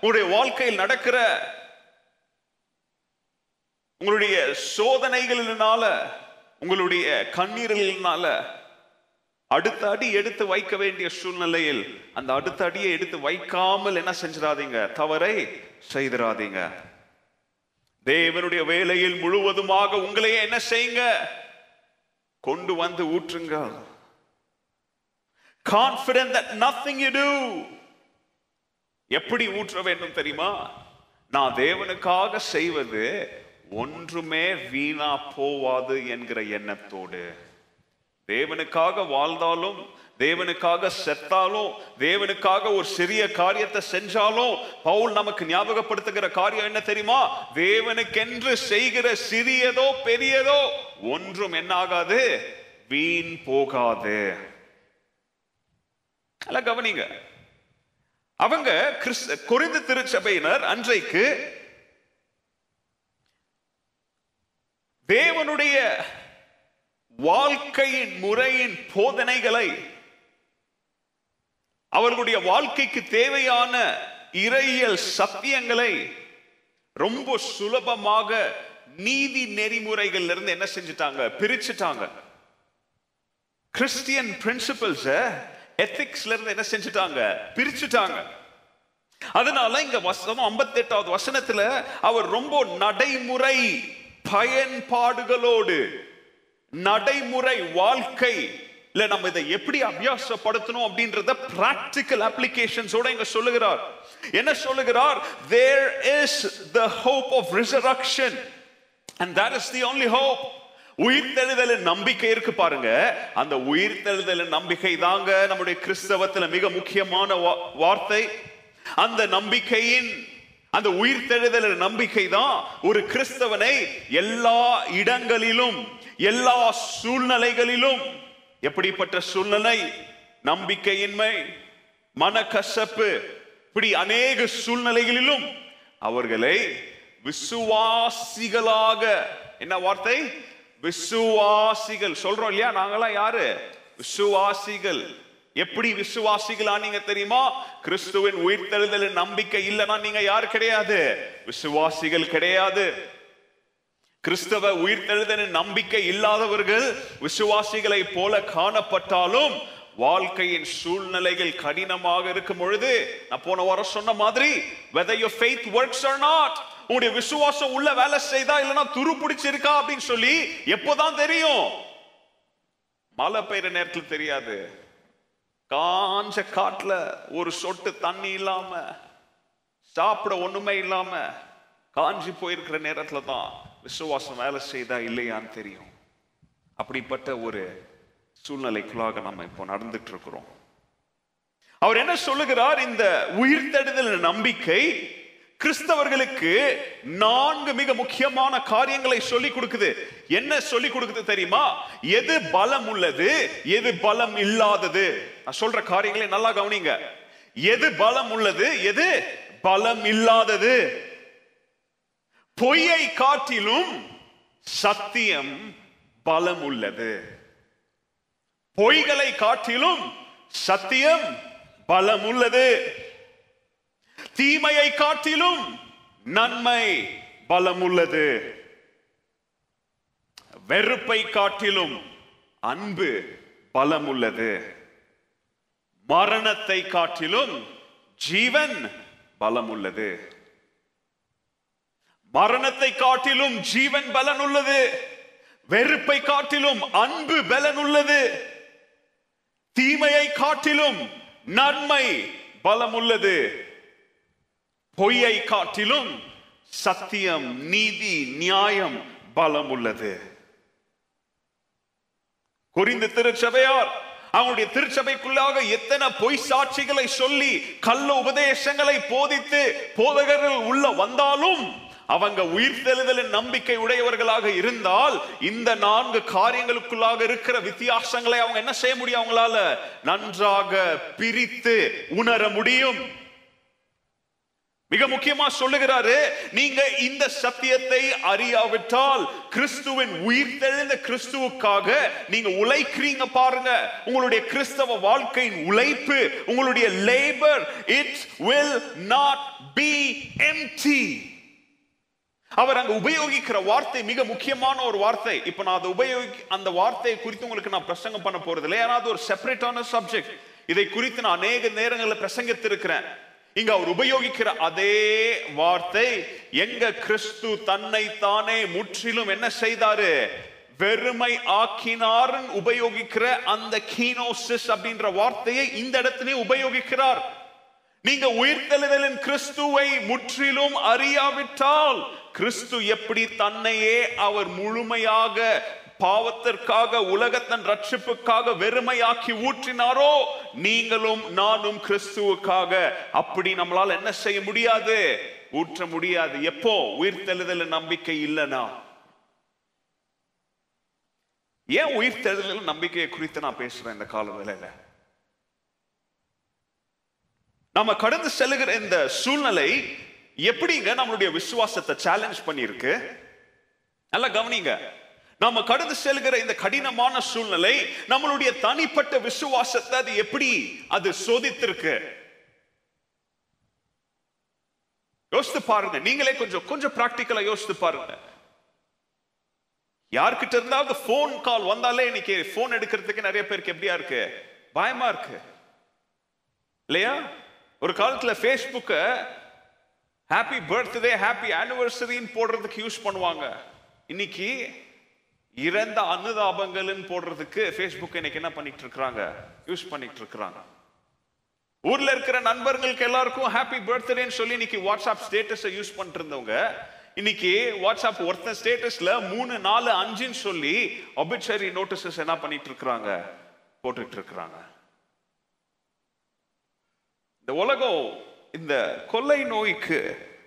உங்களுடைய வாழ்க்கையில் நடக்கிற உங்களுடைய சோதனைகளினால உங்களுடைய கண்ணீர்களினால அடுத்த அடி எடுத்து வைக்க வேண்டிய சூழ்நிலையில் அந்த அடுத்த அடியை எடுத்து வைக்காமல் என்ன செஞ்சிடாதீங்க? தவறை செய்திடாதீங்க. தேவனுடைய வேலையில் முழுவதுமாக உங்களையே என்ன செய்யுங்க? கொண்டு வந்து ஊற்றுங்க confident that nothing you do எப்படி ஊற்ற வேண்டும் தெரியுமா? நான் தேவனுக்காக செய்வது ஒன்றுமே வீணா போவாது என்கிற எண்ணத்தோடு. தேவனுக்காக வாழ்ந்தாலும் தேவனுக்காக செத்தாலும் தேவனுக்காக ஒரு சிறிய காரியத்தை செஞ்சாலும் பவுல் நமக்கு ஞாபகப்படுத்துகிற காரியம் என்ன தெரியுமா? தேவனுக்கென்று செய்கிற சிறியதோ பெரியதோ ஒன்றும் என்ன ஆகாது வீண் போகாது. நல்லா கவனிங்க. அவங்க கிறிஸ்த குறிந்து திருச்சபையினர் அன்றைக்கு தேவனுடைய வாழ்க்கையின் முறையின் போதனைகளை அவர்களுடைய வாழ்க்கைக்கு தேவையான இறையியல் சத்தியங்களை ரொம்ப சுலபமாக நீதி நெறிமுறைகள்ல இருந்து என்ன செஞ்சுட்டாங்க? பிரிச்சுட்டாங்க. கிறிஸ்டியன் பிரின்சிபல்ஸ எத்திக்ஸ்ல இருந்து என்ன செஞ்சுட்டாங்க? பிரிச்சுட்டாங்க. அதனால இங்க வசனம் ஐம்பத்தி எட்டாவது வசனத்துல அவர் ரொம்ப நடைமுறை பயன்பாடுகளோடு நடைமுறை வாழ்க்கை இல்ல நம்ம இதை எப்படி அபியாசப்படுத்தணும் அப்படின்றத பிராக்டிக்கல் அப்ளிகேஷன்ஸோட இங்க சொல்லுகிறார். என்ன சொல்லுகிறார்? There is the hope of resurrection and there is the only hope உயிர்த்தெழுதலின் நம்பிக்கை இருக்கு பாருங்க. அந்த உயிர்த்தெழுதலின் நம்பிக்கை தாங்க நம்முடைய கிறிஸ்தவத்துல மிக முக்கியமான வா- வார்த்தை. அந்த நம்பிக்கையின் அந்த உயிர்த்தெழுதல் நம்பிக்கை தான் ஒரு கிறிஸ்தவனை எல்லா இடங்களிலும் எல்லா சூழ்நிலைகளிலும் எப்படிப்பட்ட சூழ்நிலை? நம்பிக்கையின்மை மனக்கசப்பு இப்படி அநேக சூழ்நிலைகளிலும் அவர்களை விசுவாசிகளாக என்ன வார்த்தை? விசுவாசிகள். சொல்றோம் இல்லையா? நாங்களாம் யாரு? விசுவாசிகள். எப்படி விசுவாசிகளா நீங்க தெரியுமா? கிறிஸ்துவின் உயிர்த்தெழுதல் நம்பிக்கை இல்லைன்னா நீங்க யார் கிடையாது? விசுவாசிகள் கிடையாது. கிறிஸ்தவ உயிர்த்தெழுதலின் நம்பிக்கை இல்லாதவர்கள் விசுவாசிகளை போல காணப்பட்டாலும் வாழ்க்கையின் சூழ்நிலைகள் கடினமாக இருக்கும் பொழுது நான் போன வாரம் சொன்ன மாதிரி whether your faith works or not உங்களுடைய விசுவாசம் உள்ள வேலை செய்தா இல்லைன்னா துரு பிடிச்சிருக்கா அப்படின்னு சொல்லி எப்போதான் தெரியும்? மழை பெய்யுற நேரத்தில் தெரியாது. காஞ்ச காட்டுல ஒரு சொட்டு தண்ணி இல்லாம சாப்பிட ஒண்ணுமே இல்லாம காஞ்சி போயிருக்கிற நேரத்துல தான் விசுவாசம் வேலை செய்தா இல்லையான்னு தெரியும். அப்படிப்பட்ட ஒரு சூழ்நிலைக்குள்ளாக நம்ம இப்போ நடந்துட்டு இருக்கிறோம். அவர் என்ன சொல்லுகிறார்? இந்த உயிர்த்தெடுதல் நம்பிக்கை கிறிஸ்தவர்களுக்கு நான்கு மிக முக்கியமான காரியங்களை சொல்லி கொடுக்குது. என்ன சொல்லி கொடுக்குது தெரியுமா? எது பலம் உள்ளது எது பலம் இல்லாதது. நான் சொல்ற காரியங்களை நல்லா கவனிங்க. எது பலம் உள்ளது எது பலம் இல்லாதது. பொய்யை காட்டிலும் சத்தியம் பலம் உள்ளது. பொய்களை காட்டிலும் சத்தியம் பலம் உள்ளது. தீமையை காட்டிலும் நன்மை பலம் உள்ளது வெறுப்பை காட்டிலும் அன்பு பலம் உள்ளது மரணத்தை காட்டிலும் ஜீவன் பலம் உள்ளது மரணத்தை காட்டிலும் ஜீவன் பலன் உள்ளது வெறுப்பை காட்டிலும் அன்பு பலன் உள்ளது தீமையை காட்டிலும் நன்மை பலம் உள்ளது பொய்யை காட்டிலும் சத்தியம் நீதி நியாயம் பலம் உள்ளது. குறிந்த திருச்சபையார் அவங்களுடைய திருச்சபைக்குள்ளாக எத்தனை பொய் சாட்சிகளை சொல்லி கள்ள உபதேசங்களை போதித்து போதகர்கள் உள்ள வந்தாலும் அவங்க உயிர் உயிர்த்தெழுதலின் நம்பிக்கை உடையவர்களாக இருந்தால் இந்த நான்கு காரியங்களுக்குள்ளாக இருக்கிற வித்தியாசங்களை அவங்க என்ன செய்ய முடியும் அவங்களால? நன்றாக பிரித்து உணர முடியும். மிக முக்கியமா சொல்லுகிறாரு நீங்க இந்த சத்தியத்தை அறியாவிட்டால் கிறிஸ்துவின் உயிர்த்தெழுந்த கிறிஸ்துவுக்காக நீங்க உழைக்கிறீங்க பாருங்க. உங்களுடைய கிறிஸ்தவ வாழ்க்கையின் உழைப்பு உங்களுடைய labour it will not be empty அவர் அங்க உபயோகிக்கிற வார்த்தை மிக முக்கியமான ஒரு வார்த்தை. இப்ப நான் அதை உபயோகி அந்த வார்த்தையை குறித்து உங்களுக்கு நான் பிரசங்கம் பண்ண போறது இல்லை ஏன்னா அது ஒரு செப்பரேட்டான சப்ஜெக்ட் இதை குறித்து நான் அநேக நேரங்களில் பிரசங்கித்திருக்கிறேன். இங்க அவர் உபயோகிக்கிற அதே வார்த்தை எங்க கிறிஸ்து தன்னை தானே முற்றிலும் என்ன செய்தாரு? வெறுமை ஆக்கினார் உபயோகிக்கிற அந்த கீனோசிஸ் அப்படின்ற வார்த்தையை இந்த இடத்திலே உபயோகிக்கிறார். நீங்க உயிர்த்தெழுதலின் கிறிஸ்துவை முற்றிலும் அறியாவிட்டால் கிறிஸ்து எப்படி தன்னையே அவர் முழுமையாக பாவத்திற்காக உலகத்தன் ரட்சிப்புக்காக வெறுமையாக்கி ஊற்றினாரோ நீங்களும் நானும் கிறிஸ்துவுக்காக. அப்படி நம்மளால் என்ன செய்ய முடியாது? ஊற்ற முடியாது. எப்போ? உயிர்த்தெழுதல் நம்பிக்கை இல்லைனா. ஏன் உயிர்த்தெழுதல் நம்பிக்கையை குறித்து நான் பேசுறேன் இந்த கால வேலையில நம்ம கடந்து செல்லுகிற இந்த சூழ்நிலை எப்படிங்க நம்மளுடைய விசுவாசத்தை சேலஞ்ச் பண்ணியிருக்கு? நல்லா கவனிங்க. நாம கடந்து செல்கிற இந்த கடினமான சூழ்நிலை நம்மளுடைய தனிப்பட்ட விசுவாசத்தை அது எப்படி அது சோதித்திருக்கு? யோசித்து பாருங்க. நீங்களே கொஞ்சம் கொஞ்சம் பிராக்டிக்கலா யோசித்து பாருங்க. யார்கிட்ட இருந்தாவது போன் கால் வந்தாலே இன்னைக்கு போன் எடுக்கிறதுக்கு நிறைய பேருக்கு எப்படியா இருக்கு? பயமா இருக்கு. இல்லையா? ஒரு காலத்துல ஃபேஸ்புக்கை ஹாப்பி பர்த்டே ஹாப்பி ஆனிவர்சரின்னு போடுறதுக்கு யூஸ் பண்ணுவாங்க. இன்னைக்கு இறந்த அனுதாபங்கள்னு போடுறதுக்கு ஃபேஸ்புக் இன்னைக்கு என்ன பண்ணிட்டு இருக்கிறாங்க யூஸ் பண்ணிட்டு இருக்கிறாங்க ஊர்ல இருக்கிற நண்பர்களுக்கு எல்லாருக்கும் ஹாப்பி பர்த்டேன்னு சொல்லி இன்னைக்கு வாட்ஸ்அப் ஸ்டேட்டஸை யூஸ் பண்ணிட்டு இருந்தவங்க இன்னைக்கு வாட்ஸ்அப் ஒருத்தன் ஸ்டேட்டஸ்ல மூணு நாலு அஞ்சுன்னு சொல்லி அபிச்சரி நோட்டீசஸ் என்ன பண்ணிட்டு இருக்கிறாங்க போட்டுட்டு இருக்கிறாங்க இந்த உலகம் இந்த கொள்ளை நோய்க்கு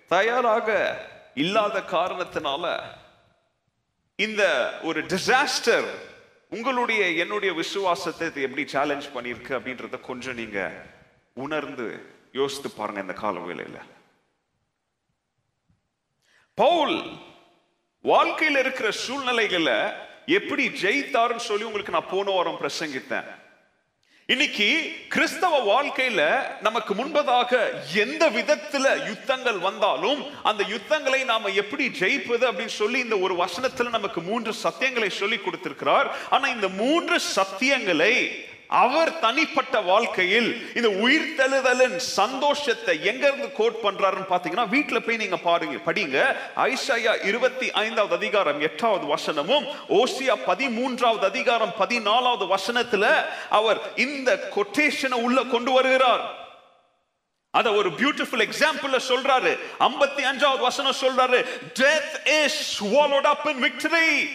தயாராக இல்லாத காரணத்தினால இந்த ஒரு டிசாஸ்டர் உங்களுடைய என்னுடைய விசுவாசத்தை இது எப்படி சேலஞ்ச் பண்ணியிருக்கு அப்படின்றத கொஞ்சம் நீங்க உணர்ந்து யோசித்து பாருங்க இந்த கால வேலையில் பவுல் வாழ்க்கையில் இருக்கிற சூழ்நிலைகளை எப்படி ஜெயித்தாருன்னு சொல்லி உங்களுக்கு நான் போன வாரம் பிரசங்கித்தேன். இன்னைக்கு கிறிஸ்தவ வாழ்க்கையில நமக்கு முன்பதாக எந்த விதத்துல யுத்தங்கள் வந்தாலும் அந்த யுத்தங்களை நாம எப்படி ஜெயிப்பது அப்படின்னு சொல்லி இந்த ஒரு வசனத்துல நமக்கு மூன்று சத்தியங்களை சொல்லி கொடுத்திருக்கிறார். ஆனா இந்த மூன்று சத்தியங்களை அவர் தனிப்பட்ட வாழ்க்கையில் இந்த உயிர்த்தெழுதலின் சந்தோஷத்தை எங்க இருந்து கோட் பண்றாருன்னு பாத்தீங்கன்னா வீட்டுல போய் நீங்க பாருங்க படிங்க. ஐசாயா இருபத்தி ஐந்தாவது அதிகாரம் எட்டாவது வசனமும் ஓசியா பதிமூன்றாவது அதிகாரம் பதினாலாவது வசனத்துல அவர் இந்த கொட்டேஷனை உள்ள கொண்டு வருகிறார். அத ஒரு பியூட்டிஃபுல் எக்ஸாம்பிள் சொல்றாரு. ஐம்பத்தி அஞ்சாவது வசனம் சொல்றாரு death is swallowed up in victory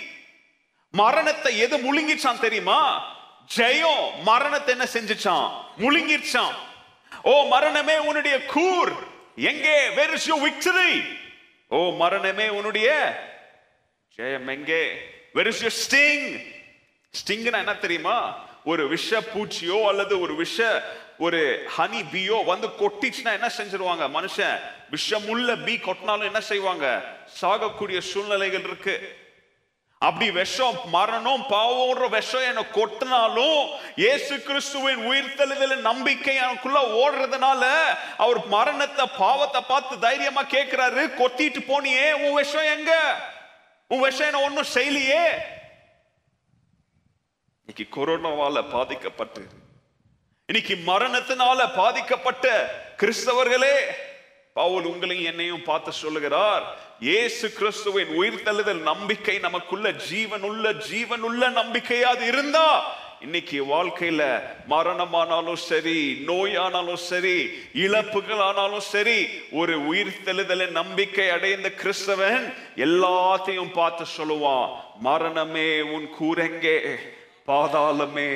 மரணத்தை எது முழுங்கிச்சான் தெரியுமா? ஜெயம் மரணத்தை என்ன செஞ்சுச்சான் முழுங்கிருச்சான் ஓ மரணமே உன்னுடைய கூர். எங்கே? Where is your ஓ மரணமே உன்னுடைய ஜெயம். எங்கே? Where இஸ் யூ ஸ்டிங் ஸ்டிங்னா என்ன தெரியுமா? ஒரு விஷ பூச்சியோ அல்லது ஒரு விஷ ஒரு ஹனி பீயோ வந்து கொட்டிச்சுன்னா என்ன செஞ்சிருவாங்க மனுஷன்? விஷமுள்ள பீ கொட்டினாலும் என்ன செய்வாங்க? சாகக்கூடிய சூழ்நிலைகள் இருக்கு. அப்படி விஷம் மரணம் பாவம்ன்ற விஷம் என்னை கொட்டினாலும் இயேசு கிறிஸ்துவின் உயிர்த்தெழுதல நம்பிக்கை எனக்குள்ள ஓடுறதுனால அவர் மரணத்தை பாவத்தை பார்த்து தைரியமா கேட்கிறாரு கொத்திட்டு போனியே உன் விஷம் எங்க? உன் விஷம் என்ன ஒன்றும் செய்யலையே. இன்னைக்கு கொரோனாவால பாதிக்கப்பட்டு இன்னைக்கு மரணத்தினால பாதிக்கப்பட்ட கிறிஸ்தவர்களே பவுல் உங்களையும் என்னையும் பார்த்து சொல்லுகிறார் இயேசு கிறிஸ்துவின் உயிர்த்தெழுதல் நம்பிக்கை நமக்குள்ள ஜீவனுள்ள ஜீவனுள்ள நம்பிக்கையா அது இருந்தா இன்னைக்கு வாழ்க்கையில மரணமானாலும் சரி நோயானாலும் சரி இழப்புகள் ஆனாலும் சரி ஒரு உயிர்த்தெழுதலின் நம்பிக்கை அடைந்த கிறிஸ்தவன் எல்லாத்தையும் பார்த்து சொல்லுவான் மரணமே உன் கூரங்கே பாதாளமே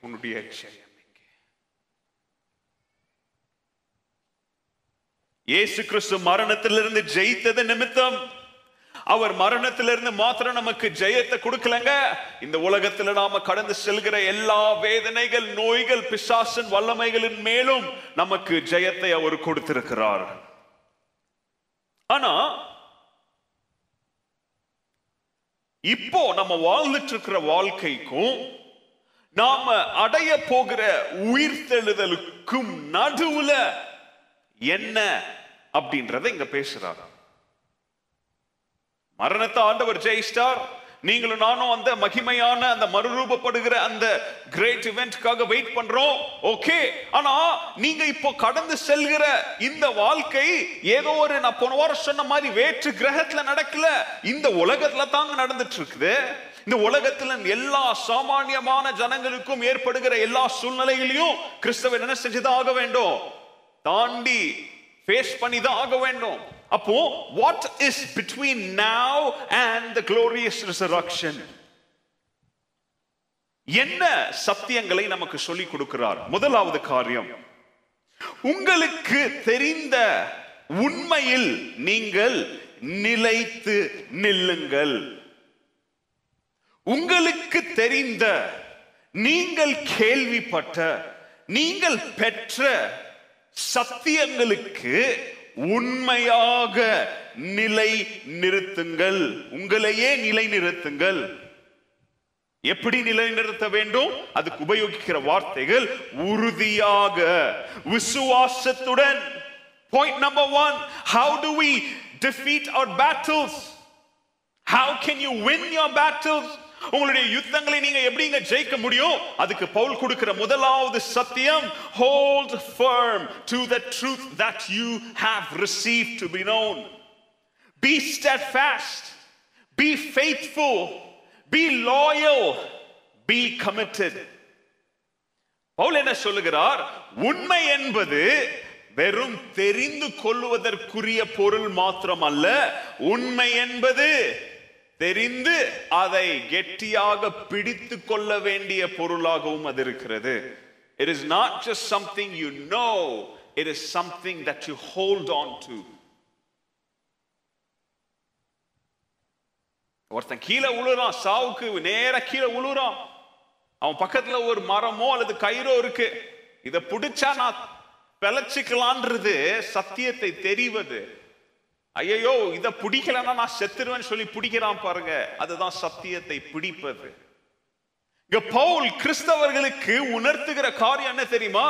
உன்னுடைய செயல் எங்கே இயேசு கிறிஸ்து மரணத்திலிருந்து ஜெயித்தது நிமித்தம். அவர் மரணத்திலிருந்து மாத்திரம் நமக்கு ஜெயத்தை கொடுக்கலங்க. இந்த உலகத்துல நாம கடந்து செல்கிற எல்லா வேதனைகள் நோய்கள் பிசாசன் வல்லமைகளின் மேலும் நமக்கு ஜெயத்தை அவர் கொடுத்திருக்கிறார். ஆனா இப்போ நம்ம வாழ்ந்துட்டு இருக்கிற வாழ்க்கைக்கும் நாம அடைய போகிற உயிர்த்தெழுதலுக்கும் நடுவுல என்ன அப்படின்றத இங்க பேசுறார் மரணத்தை ஆண்டவர் ஜெயிஸ்டார் நீங்களும் நானும் அந்த மகிமையான அந்த மறுரூபப்படுகிற அந்த கிரேட் இவெண்ட்காக வெயிட் பண்றோம். ஓகே ஆனா நீங்க இப்போ கடந்து செல்கிற இந்த வாழ்க்கை ஏதோ ஒரு நான் போன வாரம் சொன்ன மாதிரி வேற்று கிரகத்துல நடக்கல. இந்த உலகத்துல தாங்க நடந்துட்டு இருக்குது இந்த உலகத்துல எல்லா சாமானியமான ஜனங்களுக்கும் ஏற்படுகிற எல்லா சூழ்நிலைகளையும் கிறிஸ்தவன் என்ன செஞ்சுதான் ஆக வேண்டும்? தாண்டி ஃபேஸ் பண்ணி தான் ஆக வேண்டும். அப்போ what is between now and the glorious resurrection என்ன சத்தியங்களை நமக்கு சொல்லிக் கொடுக்கிறார்? முதலாவது காரியம். உங்களுக்கு தெரிந்த உண்மையில் நீங்கள் நிலைத்து நில்லுங்கள். உங்களுக்கு தெரிந்த நீங்கள் கேள்விப்பட்ட நீங்கள் பெற்ற சத்தியங்களுக்கு உண்மையாக நிலை நிறுத்துங்கள். உங்களையே நிலை நிறுத்துங்கள் எப்படி நிலைநிறுத்த வேண்டும்? அதுக்கு உபயோகிக்கிற வார்த்தைகள் உறுதியாக. விசுவாசத்துடன். Point number one how to we defeat our battles? How can you win your battles? உங்களுடைய யுத்தங்களை நீங்க எப்படிங்க ஜெயிக்க முடியும்? அதுக்கு பவுல் கொடுக்கிற முதலாவது சத்தியம் hold firm to the truth that you have received to be known. Be steadfast be faithful be loyal be committed. Pavul என்ன சொல்லுகிறார்? உண்மை என்பது வெறும் தெரிந்து கொள்வதற்குரிய பொருள் மாத்திரம் அல்ல உண்மை என்பது தெரிந்து அதை கெட்டியாக பிடித்து கொள்ள வேண்டிய பொருளாகவும் அது இருக்கிறது. It is not just something you know it is something that you hold on to ஒருத்தன் கீழே உழுறான் சாவுக்கு நேர கீழே உழுறான். அவன் பக்கத்துல ஒரு மரமோ அல்லது கயிறோ இருக்கு. இதை பிடிச்சா நான் பிழைச்சிக்கலான்றது சத்தியத்தை தெரிவது. ஐயோ இதை பிடிக்கலன்னா நான் செத்துருவேன்னு சொல்லி பிடிக்கிறான் பாருங்க. அதுதான் சத்தியத்தை பிடிப்பது. இங்க பவுல் கிறிஸ்தவர்களுக்கு உணர்த்துகிற காரியம் என்ன தெரியுமா?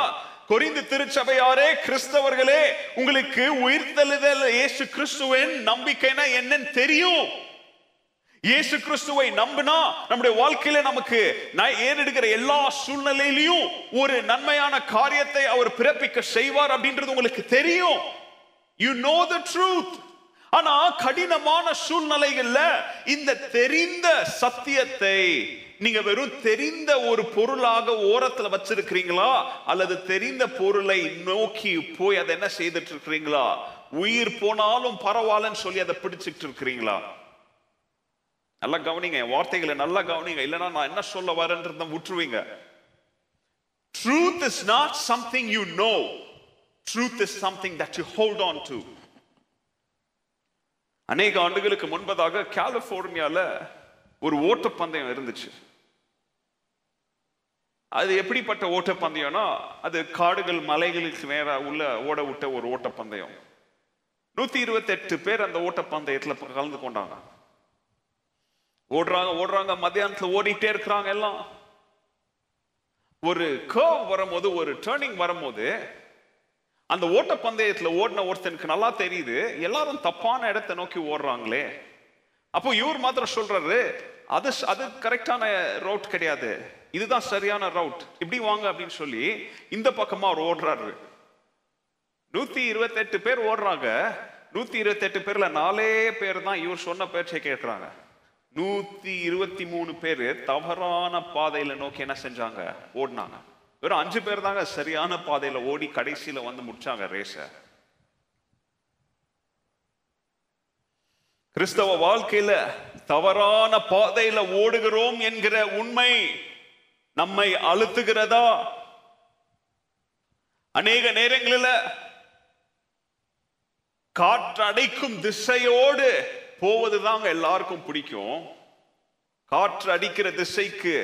கொரிந்து திருச்சபையாரே கிறிஸ்தவர்களே உங்களுக்கு உயிர்த்தெழுதல் இயேசு கிறிஸ்துவின் நம்பிக்கைனா என்னன்னு தெரியும். இயேசு கிறிஸ்துவை நம்பினா நம்முடைய வாழ்க்கையில நமக்கு நான் ஏறெடுக்கிற எல்லா சூழ்நிலையிலையும் ஒரு நன்மையான காரியத்தை அவர் பிறப்பிக்க செய்வார் அப்படின்றது உங்களுக்கு தெரியும். யூ நோ த ட்ரூத் ஆனா கடினமான சூழ்நிலைகள்ல இந்த தெரிந்த சத்தியத்தை நீங்க வெறும் தெரிந்த ஒரு பொருளாக ஓரத்துல வச்சிருக்கிறீங்களா? அல்லது தெரிந்த பொருளை நோக்கி போய் அதை என்ன செய்துட்டு இருக்கிறீங்களா உயிர் போனாலும் பரவாயில்லன்னு சொல்லி அதை பிடிச்சிட்டு இருக்கிறீங்களா நல்லா கவனிங்க என் வார்த்தைகளை நல்லா கவனிங்க. இல்லைன்னா நான் என்ன சொல்ல வரேன்றத விட்டுருவீங்க. Truth is not something you know truth is something that you hold on to அநேக ஆண்டுகளுக்கு முன்பதாக கலிபோர்னியால ஒரு ஓட்டப்பந்தயம் இருந்துச்சு. அது எப்படிப்பட்ட ஓட்டப்பந்தயம்னா அது காடுகள் மலைகளுக்கு நேராக உள்ள ஓட விட்ட ஒரு ஓட்டப்பந்தயம். நூத்தி இருபத்தி எட்டு பேர் அந்த ஓட்டப்பந்தயத்துல கலந்து கொண்டாங்க. ஓடுறாங்க ஓடுறாங்க மத்தியானத்துல ஓடிட்டே இருக்கிறாங்க எல்லாம். ஒரு கர்வ் வரும்போது ஒரு டேர்னிங் வரும்போது அந்த ஓட்டப்பந்தயத்துல ஓடின ஒருத்தனுக்கு நல்லா தெரியுது எல்லாரும் தப்பான இடத்தை நோக்கி ஓடுறாங்களே. அப்போ இவர் மாத்திரம் சொல்றாரு அது அது கரெக்டான ரவுட் கிடையாது. இதுதான் சரியான ரவுட் இப்படி வாங்க அப்படின்னு சொல்லி இந்த பக்கமா அவர் ஓடுறாரு. நூத்தி இருபத்தெட்டு பேர் ஓடுறாங்க. நூத்தி இருபத்தெட்டு பேர்ல நாலே பேர் தான் இவர் சொன்ன பேச்சை கேட்டுறாங்க நூத்தி இருபத்தி மூணு பேர் தவறான பாதையில நோக்கி என்ன செஞ்சாங்க? ஓடினாங்க. வெறும் அஞ்சு பேர் தாங்க சரியான பாதையில ஓடி கடைசியில வந்து முடிச்சாங்க ரேச கிறிஸ்தவ வாழ்க்கையில தவறான பாதையில ஓடுகிறோம் என்கிற உண்மை நம்மை அழுத்துகிறதா? அநேக நேரங்களில் காற்றடைக்கும் திசையோடு போவதுதாங்க எல்லாருக்கும் பிடிக்கும். காற்று அடிக்கிற திசைக்கு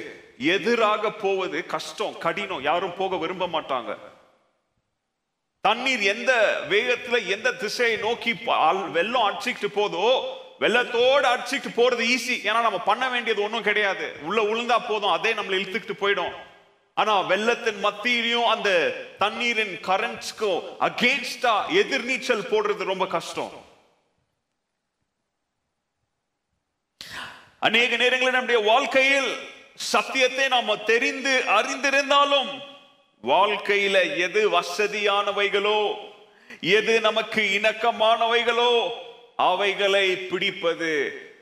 எதிராக போவது கஷ்டம் கடினம். யாரும் போக விரும்ப மாட்டாங்க. தண்ணீர் எந்த வேகத்துல எந்த திசையை நோக்கி அல்- வெள்ளம் அடிச்சுக்கிட்டு போதோ வெள்ளத்தோடு அடிச்சுட்டு போறது ஈஸி ஏன்னா நம்ம பண்ண வேண்டியது ஒன்றும் கிடையாது. உள்ள உளுந்தா போதும். அதே நம்மளை இழுத்துக்கிட்டு போயிடும். ஆனா வெள்ளத்தின் மத்தியிலையும் அந்த தண்ணீரின் கரண்ட்ஸ்க்கும் அகேன்ஸ்டா எதிர்நீச்சல் போடுறது ரொம்ப கஷ்டம். அநேக நேரங்களில் நம்முடைய வாழ்க்கையில் சத்தியத்தை நாம தெரிந்து அறிந்திருந்தாலும் வாழ்க்கையில எது வசதியானவைகளோ எது நமக்கு இணக்கமானவைகளோ அவைகளை பிடிப்பது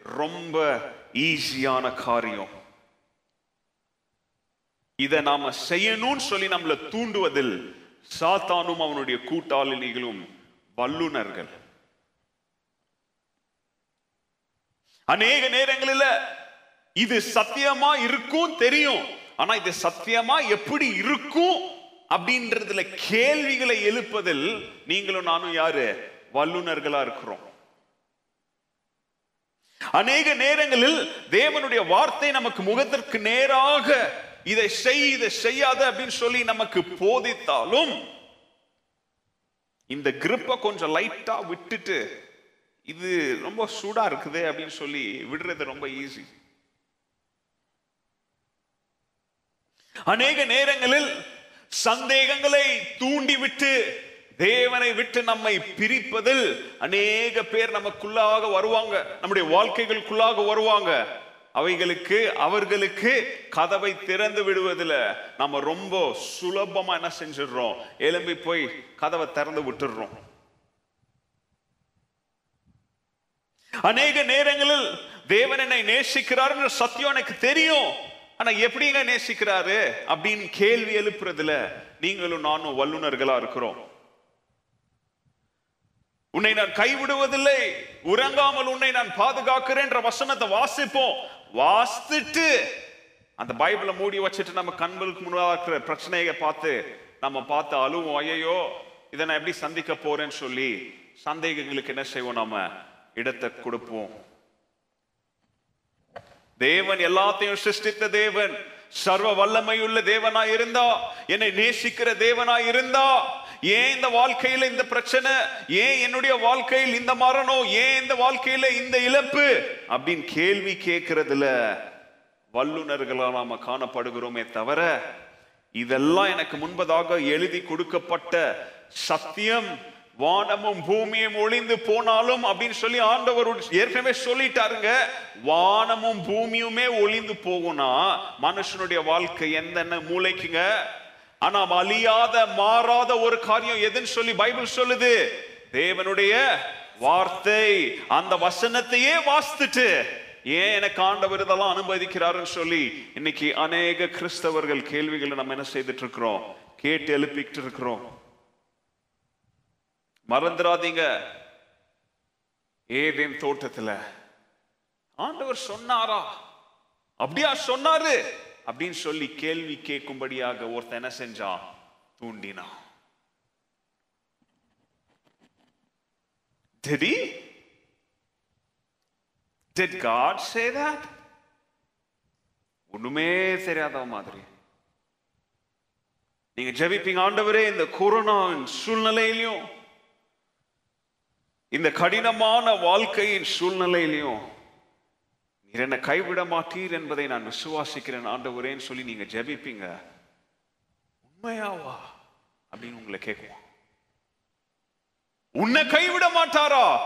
ரொம்ப ஈஸியான காரியம். இதை நாம செய்யணும்னு சொல்லி நம்மளை தூண்டுவதில் சாத்தானும் அவனுடைய கூட்டாளினிகளும் வல்லுனர்கள் அநேக நேரங்களில இது சத்தியமா இருக்கும் தெரியும். ஆனா இது சத்தியமா எப்படி இருக்கும் அப்படின்றதுல கேள்விகளை எழுப்பதில் நீங்களும் நானும் யாரு? வல்லுநர்களா இருக்கிறோம். அநேக நேரங்களில் தேவனுடைய வார்த்தை நமக்கு முகத்திற்கு நேராக இதை செய் இதை செய்யாத அப்படின்னு சொல்லி நமக்கு போதித்தாலும் இந்த கிரிப்பை கொஞ்சம் லைட்டா விட்டுட்டு இது ரொம்ப சூடா இருக்குது அப்படின்னு சொல்லி விடுறது ரொம்ப ஈஸி அநேக நேரங்களில் சந்தேகங்களை தூண்டிவிட்டு தேவனை விட்டு நம்மை பிரிப்பதில் அநேக பேர் நமக்குள்ளாக வருவாங்க. நம்முடைய வாழ்க்கைகளுக்குள்ளாக வருவாங்க. அவைகளுக்கு அவர்களுக்கு கதவை திறந்து விடுவதில் நம்ம ரொம்ப சுலபமா என்ன செஞ்சிடுறோம்? எழும்பி போய் கதவை திறந்து விட்டுடுறோம். அநேக நேரங்களில் தேவன் என்னை நேசிக்கிறாருன்னு சத்தியம் எனக்கு தெரியும். ஆனா எப்படிங்க நேசிக்கிறாரு அப்படின்னு கேள்வி எழுப்புறதுல நீங்களும் நானும் வல்லுநர்களா இருக்கிறோம். உன்னை நான் கைவிடுவதில்லை. உறங்காமல் உன்னை நான் பாதுகாக்கிறேன் என்ற வசனத்தை வாசிப்போம். வாசித்துட்டு அந்த பைபிளை மூடி வச்சுட்டு நம்ம கண்களுக்கு முன்னாக இருக்கிற பிரச்சனையை பார்த்து நம்ம பார்த்து அழுவோம். ஐயோ இதை நான் எப்படி சந்திக்க போறேன்னு சொல்லி சந்தேகங்களுக்கு என்ன செய்வோம்? நாம இடத்தை கொடுப்போம். தேவன் எல்லாத்தையும் சிருஷ்டித்த தேவன். சர்வ வல்லமையுள்ள தேவனா இருந்தா என்னை நேசிக்கிற தேவனா இருந்தா ஏன் இந்த வாழ்க்கையில இந்த பிரச்சனை ஏன் என்னுடைய வாழ்க்கையில் இந்த மரணம் ஏன் இந்த வாழ்க்கையில இந்த இழப்பு அப்படின்னு கேள்வி கேட்கறதுல வல்லுனர்களா நாம காணப்படுகிறோமே தவிர இதெல்லாம் எனக்கு முன்பதாக எழுதி கொடுக்கப்பட்ட சத்தியம் வானமும் பூமியும் ஒளிந்து போனாலும் அப்படின்னு சொல்லி ஆண்டவர் ஏற்கனவே சொல்லிட்டாருங்க. வானமும் பூமியுமே ஒளிந்து போகும்னா மனுஷனுடைய வாழ்க்கை எந்த மூளைக்குங்க? ஆனா அழியாத மாறாத ஒரு காரியம் எதுன்னு சொல்லி பைபிள் சொல்லுது. தேவனுடைய வார்த்தை அந்த வசனத்தையே வாசித்துட்டு ஏன் எனக்கு ஆண்டவர் இதெல்லாம் அனுமதிக்கிறாருன்னு சொல்லி இன்னைக்கு அநேக கிறிஸ்தவர்கள் கேள்விகளை நம்ம என்ன செய்துட்டு இருக்கிறோம்? கேட்டு எழுப்பிக்கிட்டு இருக்கிறோம். மறந்துடாதீங்க ஏதேன் தோட்டத்துல? ஆண்டவர் சொன்னாரா? அப்படியா சொன்னாரு? அப்படின்னு சொல்லி கேள்வி கேட்கும்படியாக ஒருத்தன் என்ன செஞ்சான்? தூண்டினான் Did he? Did God say that? ஒண்ணுமே தெரியாத மாதிரி. நீங்க ஜெபிப்பீங்க ஆண்டவரே இந்த கொரோனா சூழ்நிலையிலையும். இந்த கடினமான வாழ்க்கையின் சூழ்நிலையிலையும் நீர் என்னை கைவிட மாட்டீர் என்பதை நான் விசுவாசிக்கிறேன் ஆண்டவரேன்னு சொல்லி நீங்க ஜெபிப்பீங்க. உண்மையாவா? அப்படின்னு உங்களை கேட்குவோம் உன்னை கைவிட மாட்டாரா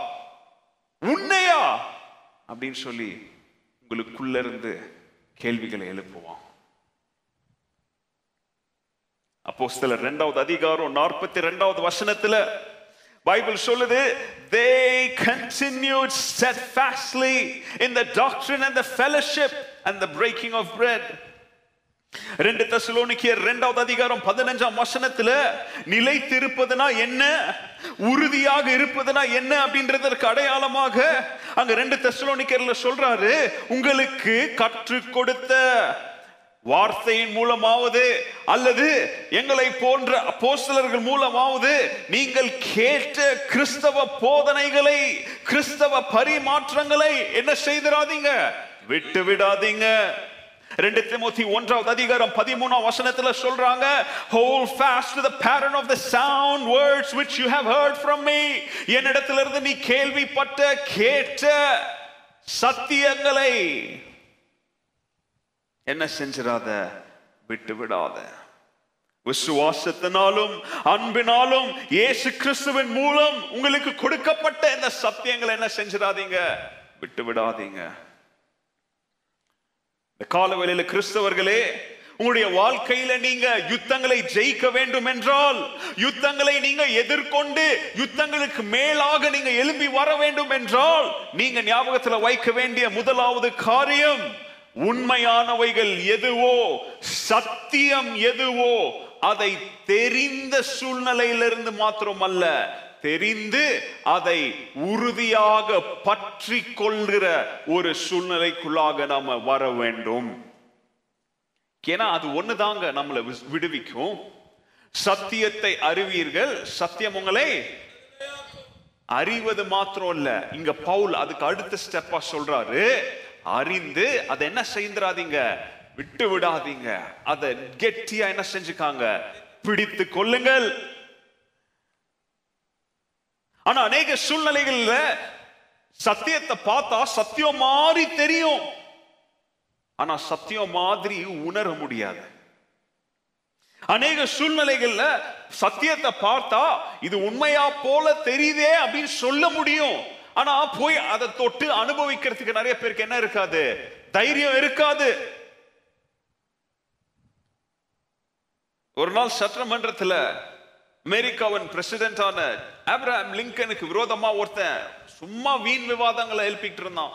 உன்னையா? அப்படின்னு சொல்லி உங்களுக்குள்ள இருந்து கேள்விகளை எழுப்புவான். அப்போ சில ரெண்டாவது அதிகாரம் நாற்பத்தி ரெண்டாவது வசனத்துல பைபிள் சொல்லுது தே continued steadfastly in the doctrine and the fellowship and the breaking of bread ரெண்டு தசுலோனிக்கியர் இரண்டாவது அதிகாரம் பதினஞ்சாம் வசனத்துல நிலைத்திருப்பதுனா என்ன? உறுதியாக இருப்பதுனா என்ன? அப்படின்றதற்கு அடையாளமாக அங்க ரெண்டு தசுலோனிக்கர்ல சொல்றாரு உங்களுக்கு கற்றுக் கொடுத்த வார்த்தையின் மூலமாவது அல்லது எங்களை போன்ற போஸ்டலர்கள் மூலமாவது நீங்கள் கேட்ட கிறிஸ்தவ போதனைகளை கிறிஸ்தவ பரிமாற்றங்களை என்ன செய்திடாதீங்க விட்டு விடாதீங்க. ரெண்டு திமோத்தி ஒன்றாவது அதிகாரம் பதிமூணாம் வசனத்துல சொல்றாங்க hold fast the pattern of the sound words which you have heard from me me. என்னிடத்திலிருந்து நீ கேள்விப்பட்ட கேட்ட சத்தியங்களை என்ன செஞ்சிடாத விட்டு விடாத விசுவாசத்தினாலும் அன்பினாலும் இயேசு கிறிஸ்துவின் மூலம் உங்களுக்கு கொடுக்கப்பட்ட இந்த சத்தியங்களை என்ன செஞ்சிடாதீங்க விட்டு விடாதீங்க இந்த காலவெளியில கிறிஸ்தவர்களே உங்களுடைய வாழ்க்கையில நீங்க யுத்தங்களை ஜெயிக்க வேண்டும் என்றால் யுத்தங்களை நீங்க எதிர்கொண்டு யுத்தங்களுக்கு மேலாக நீங்க எழும்பி வர வேண்டும் என்றால் நீங்க ஞாபகத்துல வைக்க வேண்டிய முதலாவது காரியம் உண்மையானவைகள் எதுவோ சத்தியம் எதுவோ அதை தெரிந்த சூழ்நிலையிலிருந்து மாத்திரமல்ல தெரிந்து அதை உறுதியாக பற்றி கொள்கிற ஒரு சூழ்நிலைக்குள்ளாக நாம வர வேண்டும். ஏன்னா அது ஒண்ணுதாங்க நம்மளை வி- விடுவிக்கும். சத்தியத்தை அறிவீர்கள் சத்தியம் உங்களை அறிவது மாத்திரம் இல்ல இங்க பவுல் அதுக்கு அடுத்த ஸ்டெப்பா சொல்றாரு. அறிந்து அதை என்ன செய்திராதீங்க? விட்டு விடாதீங்க. அதை கெட்டியா என்ன செஞ்சுக்காங்க? பிடித்து கொள்ளுங்கள். ஆனா அநேக சூழ்நிலைகள்ல சத்தியத்தை பார்த்தா சத்தியம் மாதிரி தெரியும். ஆனா சத்தியம் மாதிரி உணர முடியாது. அநேக சூழ்நிலைகள்ல சத்தியத்தை பார்த்தா இது உண்மையா போல தெரியுதே அப்படின்னு சொல்ல முடியும். ஆனா போய் அதை தொட்டு அனுபவிக்கிறதுக்கு நிறைய பேருக்கு என்ன இருக்காது? தைரியம் இருக்காது. ஒரு நாள் சட்டமன்றத்துல அமெரிக்காவின் பிரசிடென்டான ஆப்ரஹாம் லிங்கனுக்கு விரோதமா ஒருத்தன் சும்மா வீண் விவாதங்களை எழுப்பிட்டு இருந்தான்.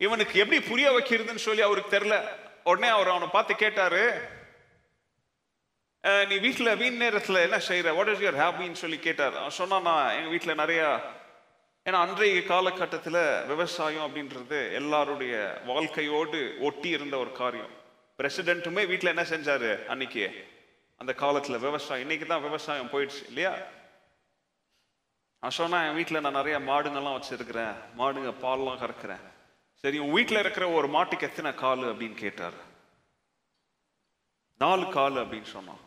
இவனுக்கு எப்படி புரிய வைக்கிறதுன்னு சொல்லி அவருக்கு தெரியல. உடனே அவர் அவனை பார்த்து கேட்டாரு நீ வீட்டில் வீண் நேரத்தில் என்ன செய்யற வாட் இஸ் யுவர் ஹாபின்னு சொல்லி கேட்டார். அவன் சொன்னான் நான் எங்கள் வீட்டில் நிறையா ஏன்னா அன்றைய காலகட்டத்தில் விவசாயம் அப்படின்றது எல்லாருடைய வாழ்க்கையோடு ஒட்டி இருந்த ஒரு காரியம். பிரசிடென்ட்டுமே வீட்டில் என்ன செஞ்சார்? அன்னைக்கு அந்த காலத்தில் விவசாயம் இன்னைக்கு தான் விவசாயம் போயிடுச்சு இல்லையா? நான் சொன்னேன் என் வீட்டில் நான் நிறைய மாடுங்கெல்லாம் வச்சுருக்கிறேன். மாடுங்க பால்லாம் கறக்கிறேன். சரி உன் வீட்டில் இருக்கிற ஒரு மாட்டுக்கு எத்தனை கால் அப்படின்னு கேட்டார். நாலு கால் அப்படின்னு சொன்னான்.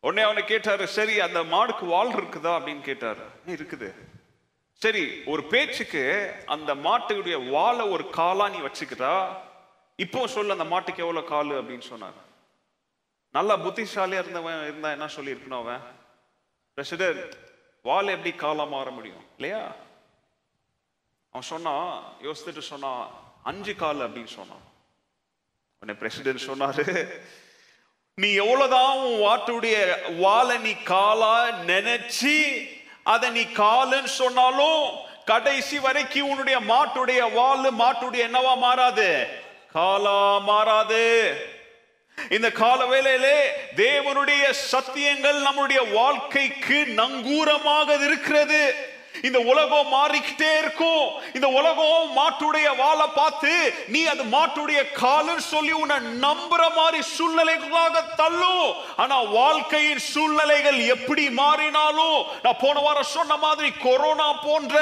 உடனே அவனை கேட்டாரு சரி அந்த மாடுக்கு வால் இருக்குதா அப்படின்னு கேட்டாரு. இருக்குது. சரி ஒரு பேச்சுக்கு அந்த மாட்டுடைய வாலை ஒரு காலா நீ வச்சுக்கிட்டா இப்போ சொல்லு அந்த மாட்டுக்கு எவ்வளவு கால் அப்படின்னு சொன்னார். நல்லா புத்திசாலியா இருந்தவன் இருந்தா என்ன சொல்லியிருக்கணும் அவன்? பிரசிடென்ட் வால் எப்படி காலா மாற முடியும்? இல்லையா? அவன் சொன்னான் யோசித்துட்டு சொன்னான் அஞ்சு கால் அப்படின்னு சொன்னான். உன்னை பிரசிடென்ட் சொன்னாரு. நீ எவ்வளவுதான் உன் வாட்டுடைய வாலை நீ காலா நினைச்சு அதை நீ காலுன்னு சொன்னாலும் கடைசி வரைக்கும் உன்னுடைய மாட்டுடைய வால் மாட்டுடைய என்னவா மாறாது? காலா மாறாது. இந்த கால வேலையிலே தேவனுடைய சத்தியங்கள் நம்முடைய வாழ்க்கைக்கு நங்கூரமாக இருக்கிறது இந்த உலகம் மாறிக்கிட்டே இருக்கும். இந்த உலகம் மாட்டுடைய வாழை பார்த்து நீ அது மாட்டுடைய காலுன்னு சொல்லி உன்னை நம்புற மாதிரி சூழ்நிலைகளாக தள்ளும். ஆனா வாழ்க்கையின் சூழ்நிலைகள் எப்படி மாறினாலும் நான் போன வாரம் சொன்ன மாதிரி கொரோனா போன்ற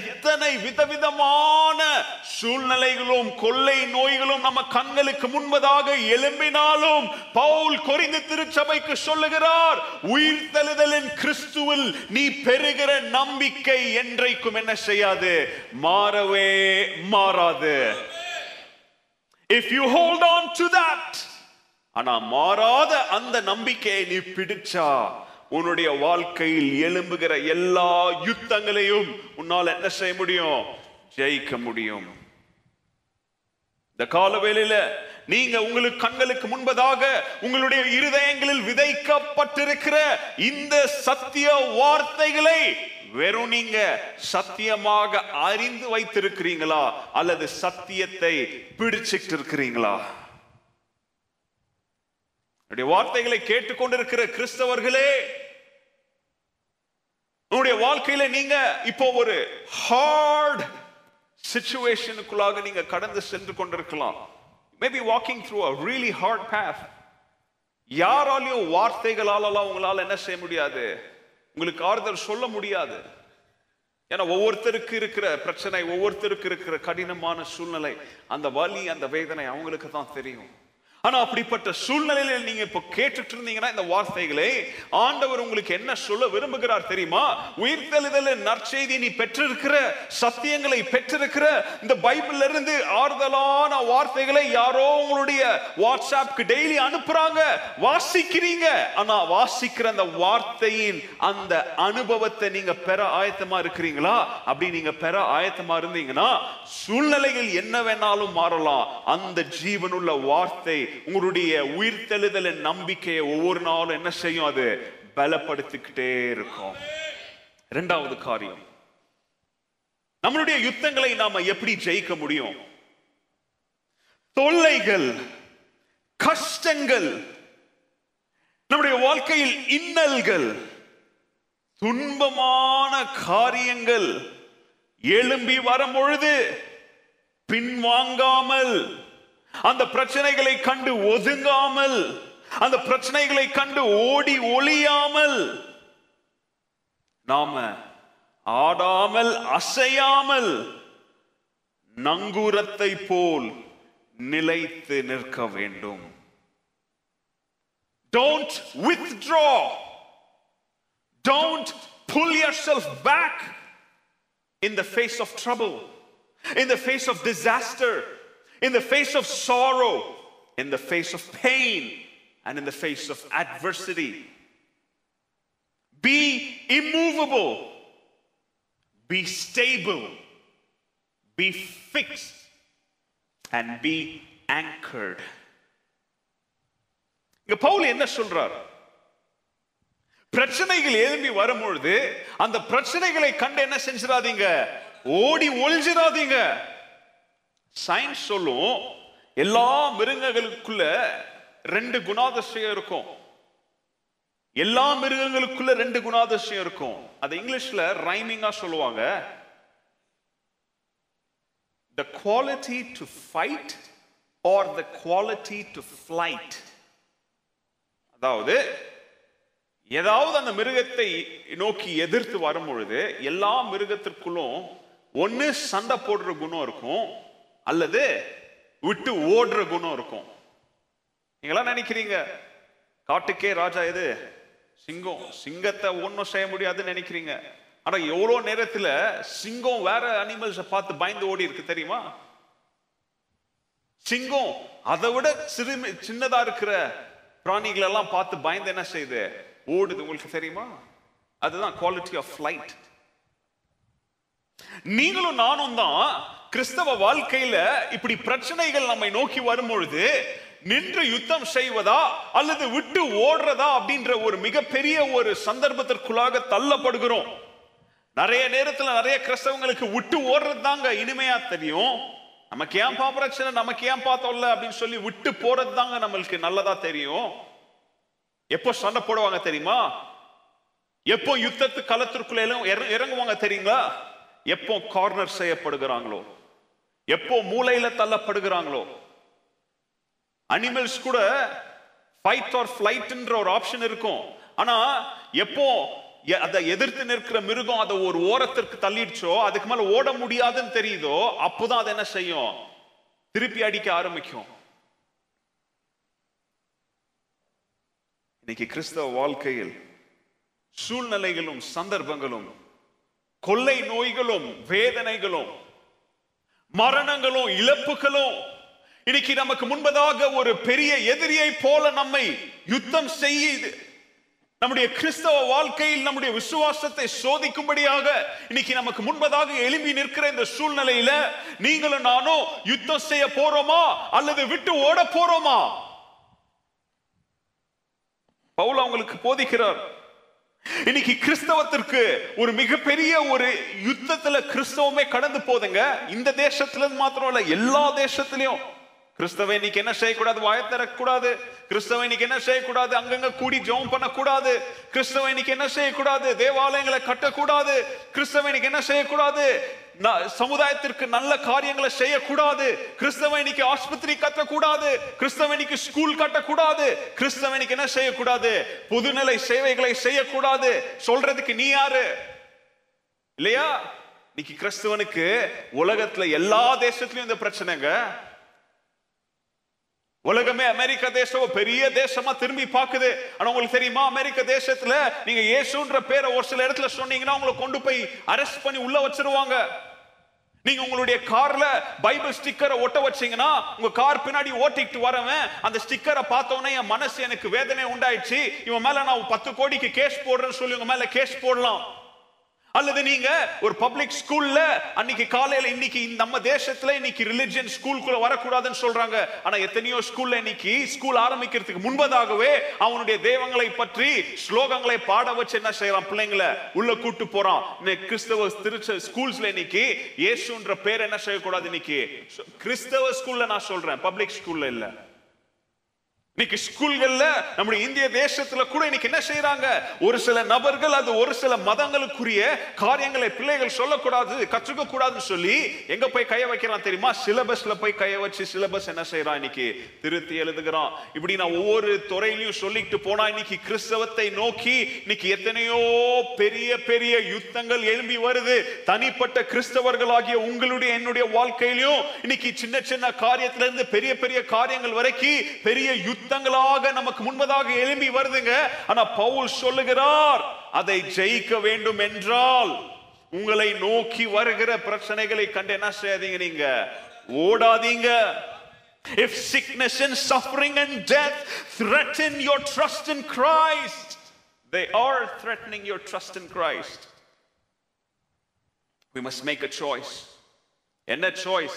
எத்தனை விதவிதமான சூழ்நிலைகளும் கொள்ளை நோய்களும் நம்ம கண்களுக்கு முன்பதாக எழும்பினாலும் பவுல் கொரிந்து திருச்சபைக்கு சொல்லுகிறார் உயிர் தழுதலின் கிறிஸ்துவில் நீ பெறுகிற நம்பிக்கை என்றைக்கும் என்ன செய்யாது? மாறவே மாறாது. If you hold on to that ஆனா மாறாத அந்த நம்பிக்கையை நீ பிடிச்சா உன்னுடைய வாழ்க்கையில் எழும்புகிற எல்லா யுத்தங்களையும் உன்னால் என்ன செய்ய முடியும்? ஜெயிக்க முடியும். இந்த காலவேளையில நீங்க உங்களுக்கு கண்களுக்கு முன்பதாக உங்களுடைய இருதயங்களில் விதைக்கப்பட்டிருக்கிற இந்த சத்திய வார்த்தைகளை வெறும் நீங்க சத்தியமாக அறிந்து வைத்திருக்கிறீங்களா அல்லது சத்தியத்தை பிடிச்சிட்டு இருக்கிறீங்களா என்னுடைய வார்த்தைகளை கேட்டுக்கொண்டிருக்கிற கிறிஸ்தவர்களே உங்களுடைய வாழ்க்கையில நீங்க இப்போ ஒரு ஹார்ட் சிச்சுவேஷனுக்குள்ளாக நீங்க கடந்து சென்று கொண்டிருக்கலாம். Maybe walking through a really hard path. யாராலையும் வார்த்தைகளாலலாம் உங்களால என்ன செய்ய முடியாது? உங்களுக்கு ஆறுதல் சொல்ல முடியாது. ஏன்னா ஒவ்வொருத்தருக்கு இருக்கிற பிரச்சனை ஒவ்வொருத்தருக்கு இருக்கிற கடினமான சூழ்நிலை அந்த வலி அந்த வேதனை அவங்களுக்கு தான் தெரியும். ஆனா அப்படிப்பட்ட சூழ்நிலையில நீங்க இப்போ கேட்டுட்டு இருந்தீங்கன்னா இந்த வார்த்தைகளை ஆண்டவர் உங்களுக்கு என்ன சொல்ல விரும்புகிறார் தெரியுமா? உயிர்த்தெழுதல் நற்செய்தி நீ பெற்றிருக்கிற சத்தியங்களை பெற்றிருக்கிற இந்த பைபிள்ல இருந்து ஆறுதலான வார்த்தைகளை யாரோ உங்களுடைய வாட்ஸ்அப்க்கு டெய்லி அனுப்புறாங்க வாசிக்கிறீங்க. ஆனா வாசிக்கிற அந்த வார்த்தையின் அந்த அனுபவத்தை நீங்க பெற ஆயத்தமா இருக்கிறீங்களா? அப்படி நீங்க பெற ஆயத்தமா இருந்தீங்கன்னா சூழ்நிலைகள் என்ன வேணாலும் மாறலாம். அந்த ஜீவனுள்ள வார்த்தை உங்களுடைய உயிர்த்தெழுதல நம்பிக்கையை ஒவ்வொரு நாளும் என்ன செய்யும்? அது பலப்படுத்திக்கிட்டே இருக்கும். இரண்டாவது காரியம். நம்மளுடைய யுத்தங்களை நாம எப்படி ஜெயிக்க முடியும்? தொல்லைகள் கஷ்டங்கள் நம்முடைய வாழ்க்கையில் இன்னல்கள் துன்பமான காரியங்கள் எழும்பி வரும் பொழுது பின்வாங்காமல் அந்த பிரச்சனைகளை கண்டு ஒதுங்காமல் அந்த பிரச்சனைகளை கண்டு ஓடி ஒளியாமல் நாம ஆடாமல் அசையாமல் நங்கூரத்தை போல் நிலைத்து நிற்க வேண்டும். Don't withdraw don't pull yourself back in the face of trouble in the face of disaster in the face of sorrow in the face of pain and in the face of adversity be immovable be stable be fixed and be anchored இங்க பவுல் என்ன சொல்றார் பிரச்சனைகள் எழும்பி வரும்பொழுது அந்த பிரச்சனைகளை கண்டு என்ன செஞ்சிடாதீங்க ஓடி ஒழிஞ்சிடாதீங்க சயின்ஸ் சொல்லும் எல்லா மிருகங்களுக்குள்ள ரெண்டு குணாதிசயம் இருக்கும். எல்லா மிருகங்களுக்குள்ள ரெண்டு குணாதிசயம் இருக்கும். அது இங்கிலீஷ்ல ரைமிங்கா சொல்லுவாங்க. The quality to fight or the quality to flight அதாவது ஏதாவது அந்த மிருகத்தை நோக்கி எதிர்த்து வரும் பொழுது எல்லா மிருகத்திற்குள்ளும் ஒன்று சண்டை போடுற குணம் இருக்கும் அல்லது விட்டு ஓடுற குணம் இருக்கும். நீங்களாம் நினைக்கிறீங்க காட்டுக்கே ராஜா எது? சிங்கம். சிங்கத்தை ஒன்றும் செய்ய முடியாதுன்னு நினைக்கிறீங்க. ஆனா எவ்வளோ நேரத்துல சிங்கம் வேற அனிமல்ஸை பார்த்து பயந்து ஓடி இருக்கு தெரியுமா? சிங்கம் அதை விட சிறு சின்னதா இருக்கிற பிராணிகளெல்லாம் பார்த்து பயந்து என்ன செய்யுது? ஓடுது உங்களுக்கு தெரியுமா? அதுதான் குவாலிட்டி ஆஃப் ஃப்ளைட் நீங்களும் நானும் தான் கிறிஸ்தவ வாழ்க்கையில இப்படி பிரச்சனைகள் நம்மை நோக்கி வரும்பொழுது நின்று யுத்தம் செய்வதா அல்லது விட்டு ஓடுறதா அப்படின்ற ஒரு மிகப்பெரிய ஒரு சந்தர்ப்பத்திற்குள்ளாக தள்ளப்படுகிறோம். நிறைய நேரத்துல நிறைய கிறிஸ்தவங்களுக்கு விட்டு ஓடுறது தாங்க இனிமையா தெரியும். நமக்கு ஏன்பா பிரச்சனை நமக்கு ஏன் பார்த்தோம்ல அப்படின்னு சொல்லி விட்டு போறது தாங்க நம்மளுக்கு நல்லதா தெரியும். எப்போ சண்டை போடுவாங்க தெரியுமா? எப்போ யுத்தத்து களத்திற்குள்ள இறங்குவாங்க தெரியுங்களா? எப்போ கார்னர் செய்யப்படுகிறாங்களோ? எப்போ மூளையில தள்ளப்படுகிறாங்களோ? அனிமல்ஸ் கூட ஃபைட் ஆர் ஃபிளைட்ன்ற ஒரு ஆப்ஷன் இருக்கும். ஆனா எப்போ எ- அதை எதிர்த்து நிற்கிற மிருகம் அதை ஒரு ஓரத்திற்கு தள்ளிடுச்சோ அதுக்கு மேல ஓட முடியாதுன்னு தெரியுதோ அப்போதான் அது என்ன செய்யும்? திருப்பி அடிக்க ஆரம்பிக்கும். இன்னைக்கு கிறிஸ்தவ வாழ்க்கையில் சூழ்நிலைகளும் சந்தர்ப்பங்களும் கொள்ளை நோய்களும் வேதனைகளும் மரணங்களும் இழப்புகளும். இன்னைக்கு நமக்கு முன்பதாக ஒரு பெரிய எதிரியை போல நம்மை யுத்தம் செய்யுது நம்முடைய கிறிஸ்தவ வாழ்க்கையில் நம்முடைய விசுவாசத்தை சோதிக்கும்படியாக இன்னைக்கு நமக்கு முன்பதாக எழும்பி நிற்கிற இந்த சூழ்நிலையில நீங்களும் நானும் யுத்தம் செய்ய போறோமா? அல்லது விட்டு ஓட போறோமா? பவுல் அவங்களுக்கு போதிக்கிறார். இன்னைக்கு கிறிஸ்தவத்திற்கு ஒரு மிகப்பெரிய ஒரு யுத்தத்துல கிறிஸ்தவமே கடந்து போதுங்க. இந்த தேசத்துல மாத்திரம் இல்ல எல்லா தேசத்திலையும். கிறிஸ்தவ இன்னைக்கு என்ன செய்யக்கூடாது? வாய தரக்கூடாது கிறிஸ்தவ இன்னைக்கு என்ன செய்யக்கூடாது? அங்கங்க கூடி ஜெபம் பண்ணக்கூடாது. கிறிஸ்தவ இன்னைக்கு என்ன செய்யக்கூடாது? தேவாலயங்களை கட்டக்கூடாது. கிறிஸ்தவ இன்னைக்கு என்ன செய்யக்கூடாது? ந- சமுதாயத்திற்கு நல்ல காரியங்களை செய்யக்கூடாது. கிறிஸ்தவ இன்னைக்கு ஆஸ்பத்திரி கட்டக்கூடாது. கிறிஸ்தவ இன்னைக்கு ஸ்கூல் கட்டக்கூடாது. கிறிஸ்தவ இன்னைக்கு என்ன செய்யக்கூடாது? பொதுநிலை சேவைகளை செய்யக்கூடாது. சொல்றதுக்கு நீ யாரு? இல்லையா? இன்னைக்கு கிறிஸ்தவனுக்கு உலகத்துல எல்லா தேசத்திலயும் இந்த பிரச்சனைங்க. உலகமே அமெரிக்க தேசம் பெரிய தேசமா திரும்பி பாக்குது ஆனா உங்களுக்கு தெரியுமா? அமெரிக்க தேசத்துல நீங்க இயேசுன்ற பேரை ஒரு சில இடத்துல சொன்னீங்கன்னா உங்களை கொண்டு போய் அரெஸ்ட் பண்ணி உள்ள வச்சிருவாங்க. நீங்க உங்களுடைய கார்ல பைபிள் ஸ்டிக்கரை ஒட்ட வச்சீங்கன்னா உங்க கார் பின்னாடி ஓட்டிட்டு வரவன் அந்த ஸ்டிக்கரை பார்த்தோன்னே என் மனசு எனக்கு வேதனை உண்டாயிடுச்சு. இவன் மேல நான் பத்து கோடிக்கு கேஸ் போடுறேன்னு சொல்லி உங்க மேல கேஸ் போடலாம். அல்லது நீங்க ஒரு பப்ளிக் ஸ்கூல்ல அன்னைக்கு காலையில இன்னைக்கு இந்த நம்ம தேசத்துல இன்னைக்கு ரிலிஜியன் ஸ்கூலுக்குள்ள வரக்கூடாதுன்னு சொல்றாங்க. ஆனா எத்தனையோ ஸ்கூல்ல இன்னைக்கு ஸ்கூல் ஆரம்பிக்கிறதுக்கு முன்பதாகவே அவனுடைய தெய்வங்களை பற்றி ஸ்லோகங்களை பாட வச்சு என்ன செய்யறான்? பிள்ளைங்களை உள்ள கூட்டு போறான். கிறிஸ்தவ திருச்ச ஸ்கூல்ஸ்ல இன்னைக்கு இயேசுன்ற பேர் என்ன செய்யக்கூடாது இன்னைக்கு? கிறிஸ்தவ ஸ்கூல்ல நான் சொல்றேன். பப்ளிக் ஸ்கூல்ல இல்லை. இன்னைக்கு ஸ்கூல்கள்ல நம்முடைய இந்திய தேசத்துல கூட இன்னைக்கு என்ன செய்யறாங்க ஒரு சில நபர்கள் அது ஒரு சில மதங்களுக்குரிய காரியங்களை பிள்ளைகள் சொல்லக்கூடாது கற்றுக்க கூடாதுன்னு சொல்லி எங்க போய் கைய வைக்கிறான் தெரியுமா? சிலபஸ்ல போய் கைய வச்சு சிலபஸ் என்ன செய்யறான் இன்னைக்கு? திருத்தி எழுதுகிறான். இப்படி நான் ஒவ்வொரு துறையிலையும் சொல்லிட்டு போனா இன்னைக்கு கிறிஸ்தவத்தை நோக்கி இன்னைக்கு எத்தனையோ பெரிய பெரிய யுத்தங்கள் எழும்பி வருது. தனிப்பட்ட கிறிஸ்தவர்களாகிய உங்களுடைய என்னுடைய வாழ்க்கையிலும் இன்னைக்கு சின்ன சின்ன காரியத்துல இருந்து பெரிய பெரிய காரியங்கள் வரைக்கும் பெரிய யுத்தம் யுத்தங்களாக நமக்கு முன்பதாக எழும்பி வருதுங்க ஆனா பவுல் சொல்லுகிறார் அதை ஜெயிக்க வேண்டும் என்றால் உங்களை நோக்கி வருகிற பிரச்சனைகளை கண்டு என்ன செய்யாதீங்க நீங்க ஓடாதீங்க If sickness and suffering and death threaten your trust in Christ, they are threatening your trust in Christ. We must make a choice. என்ன choice?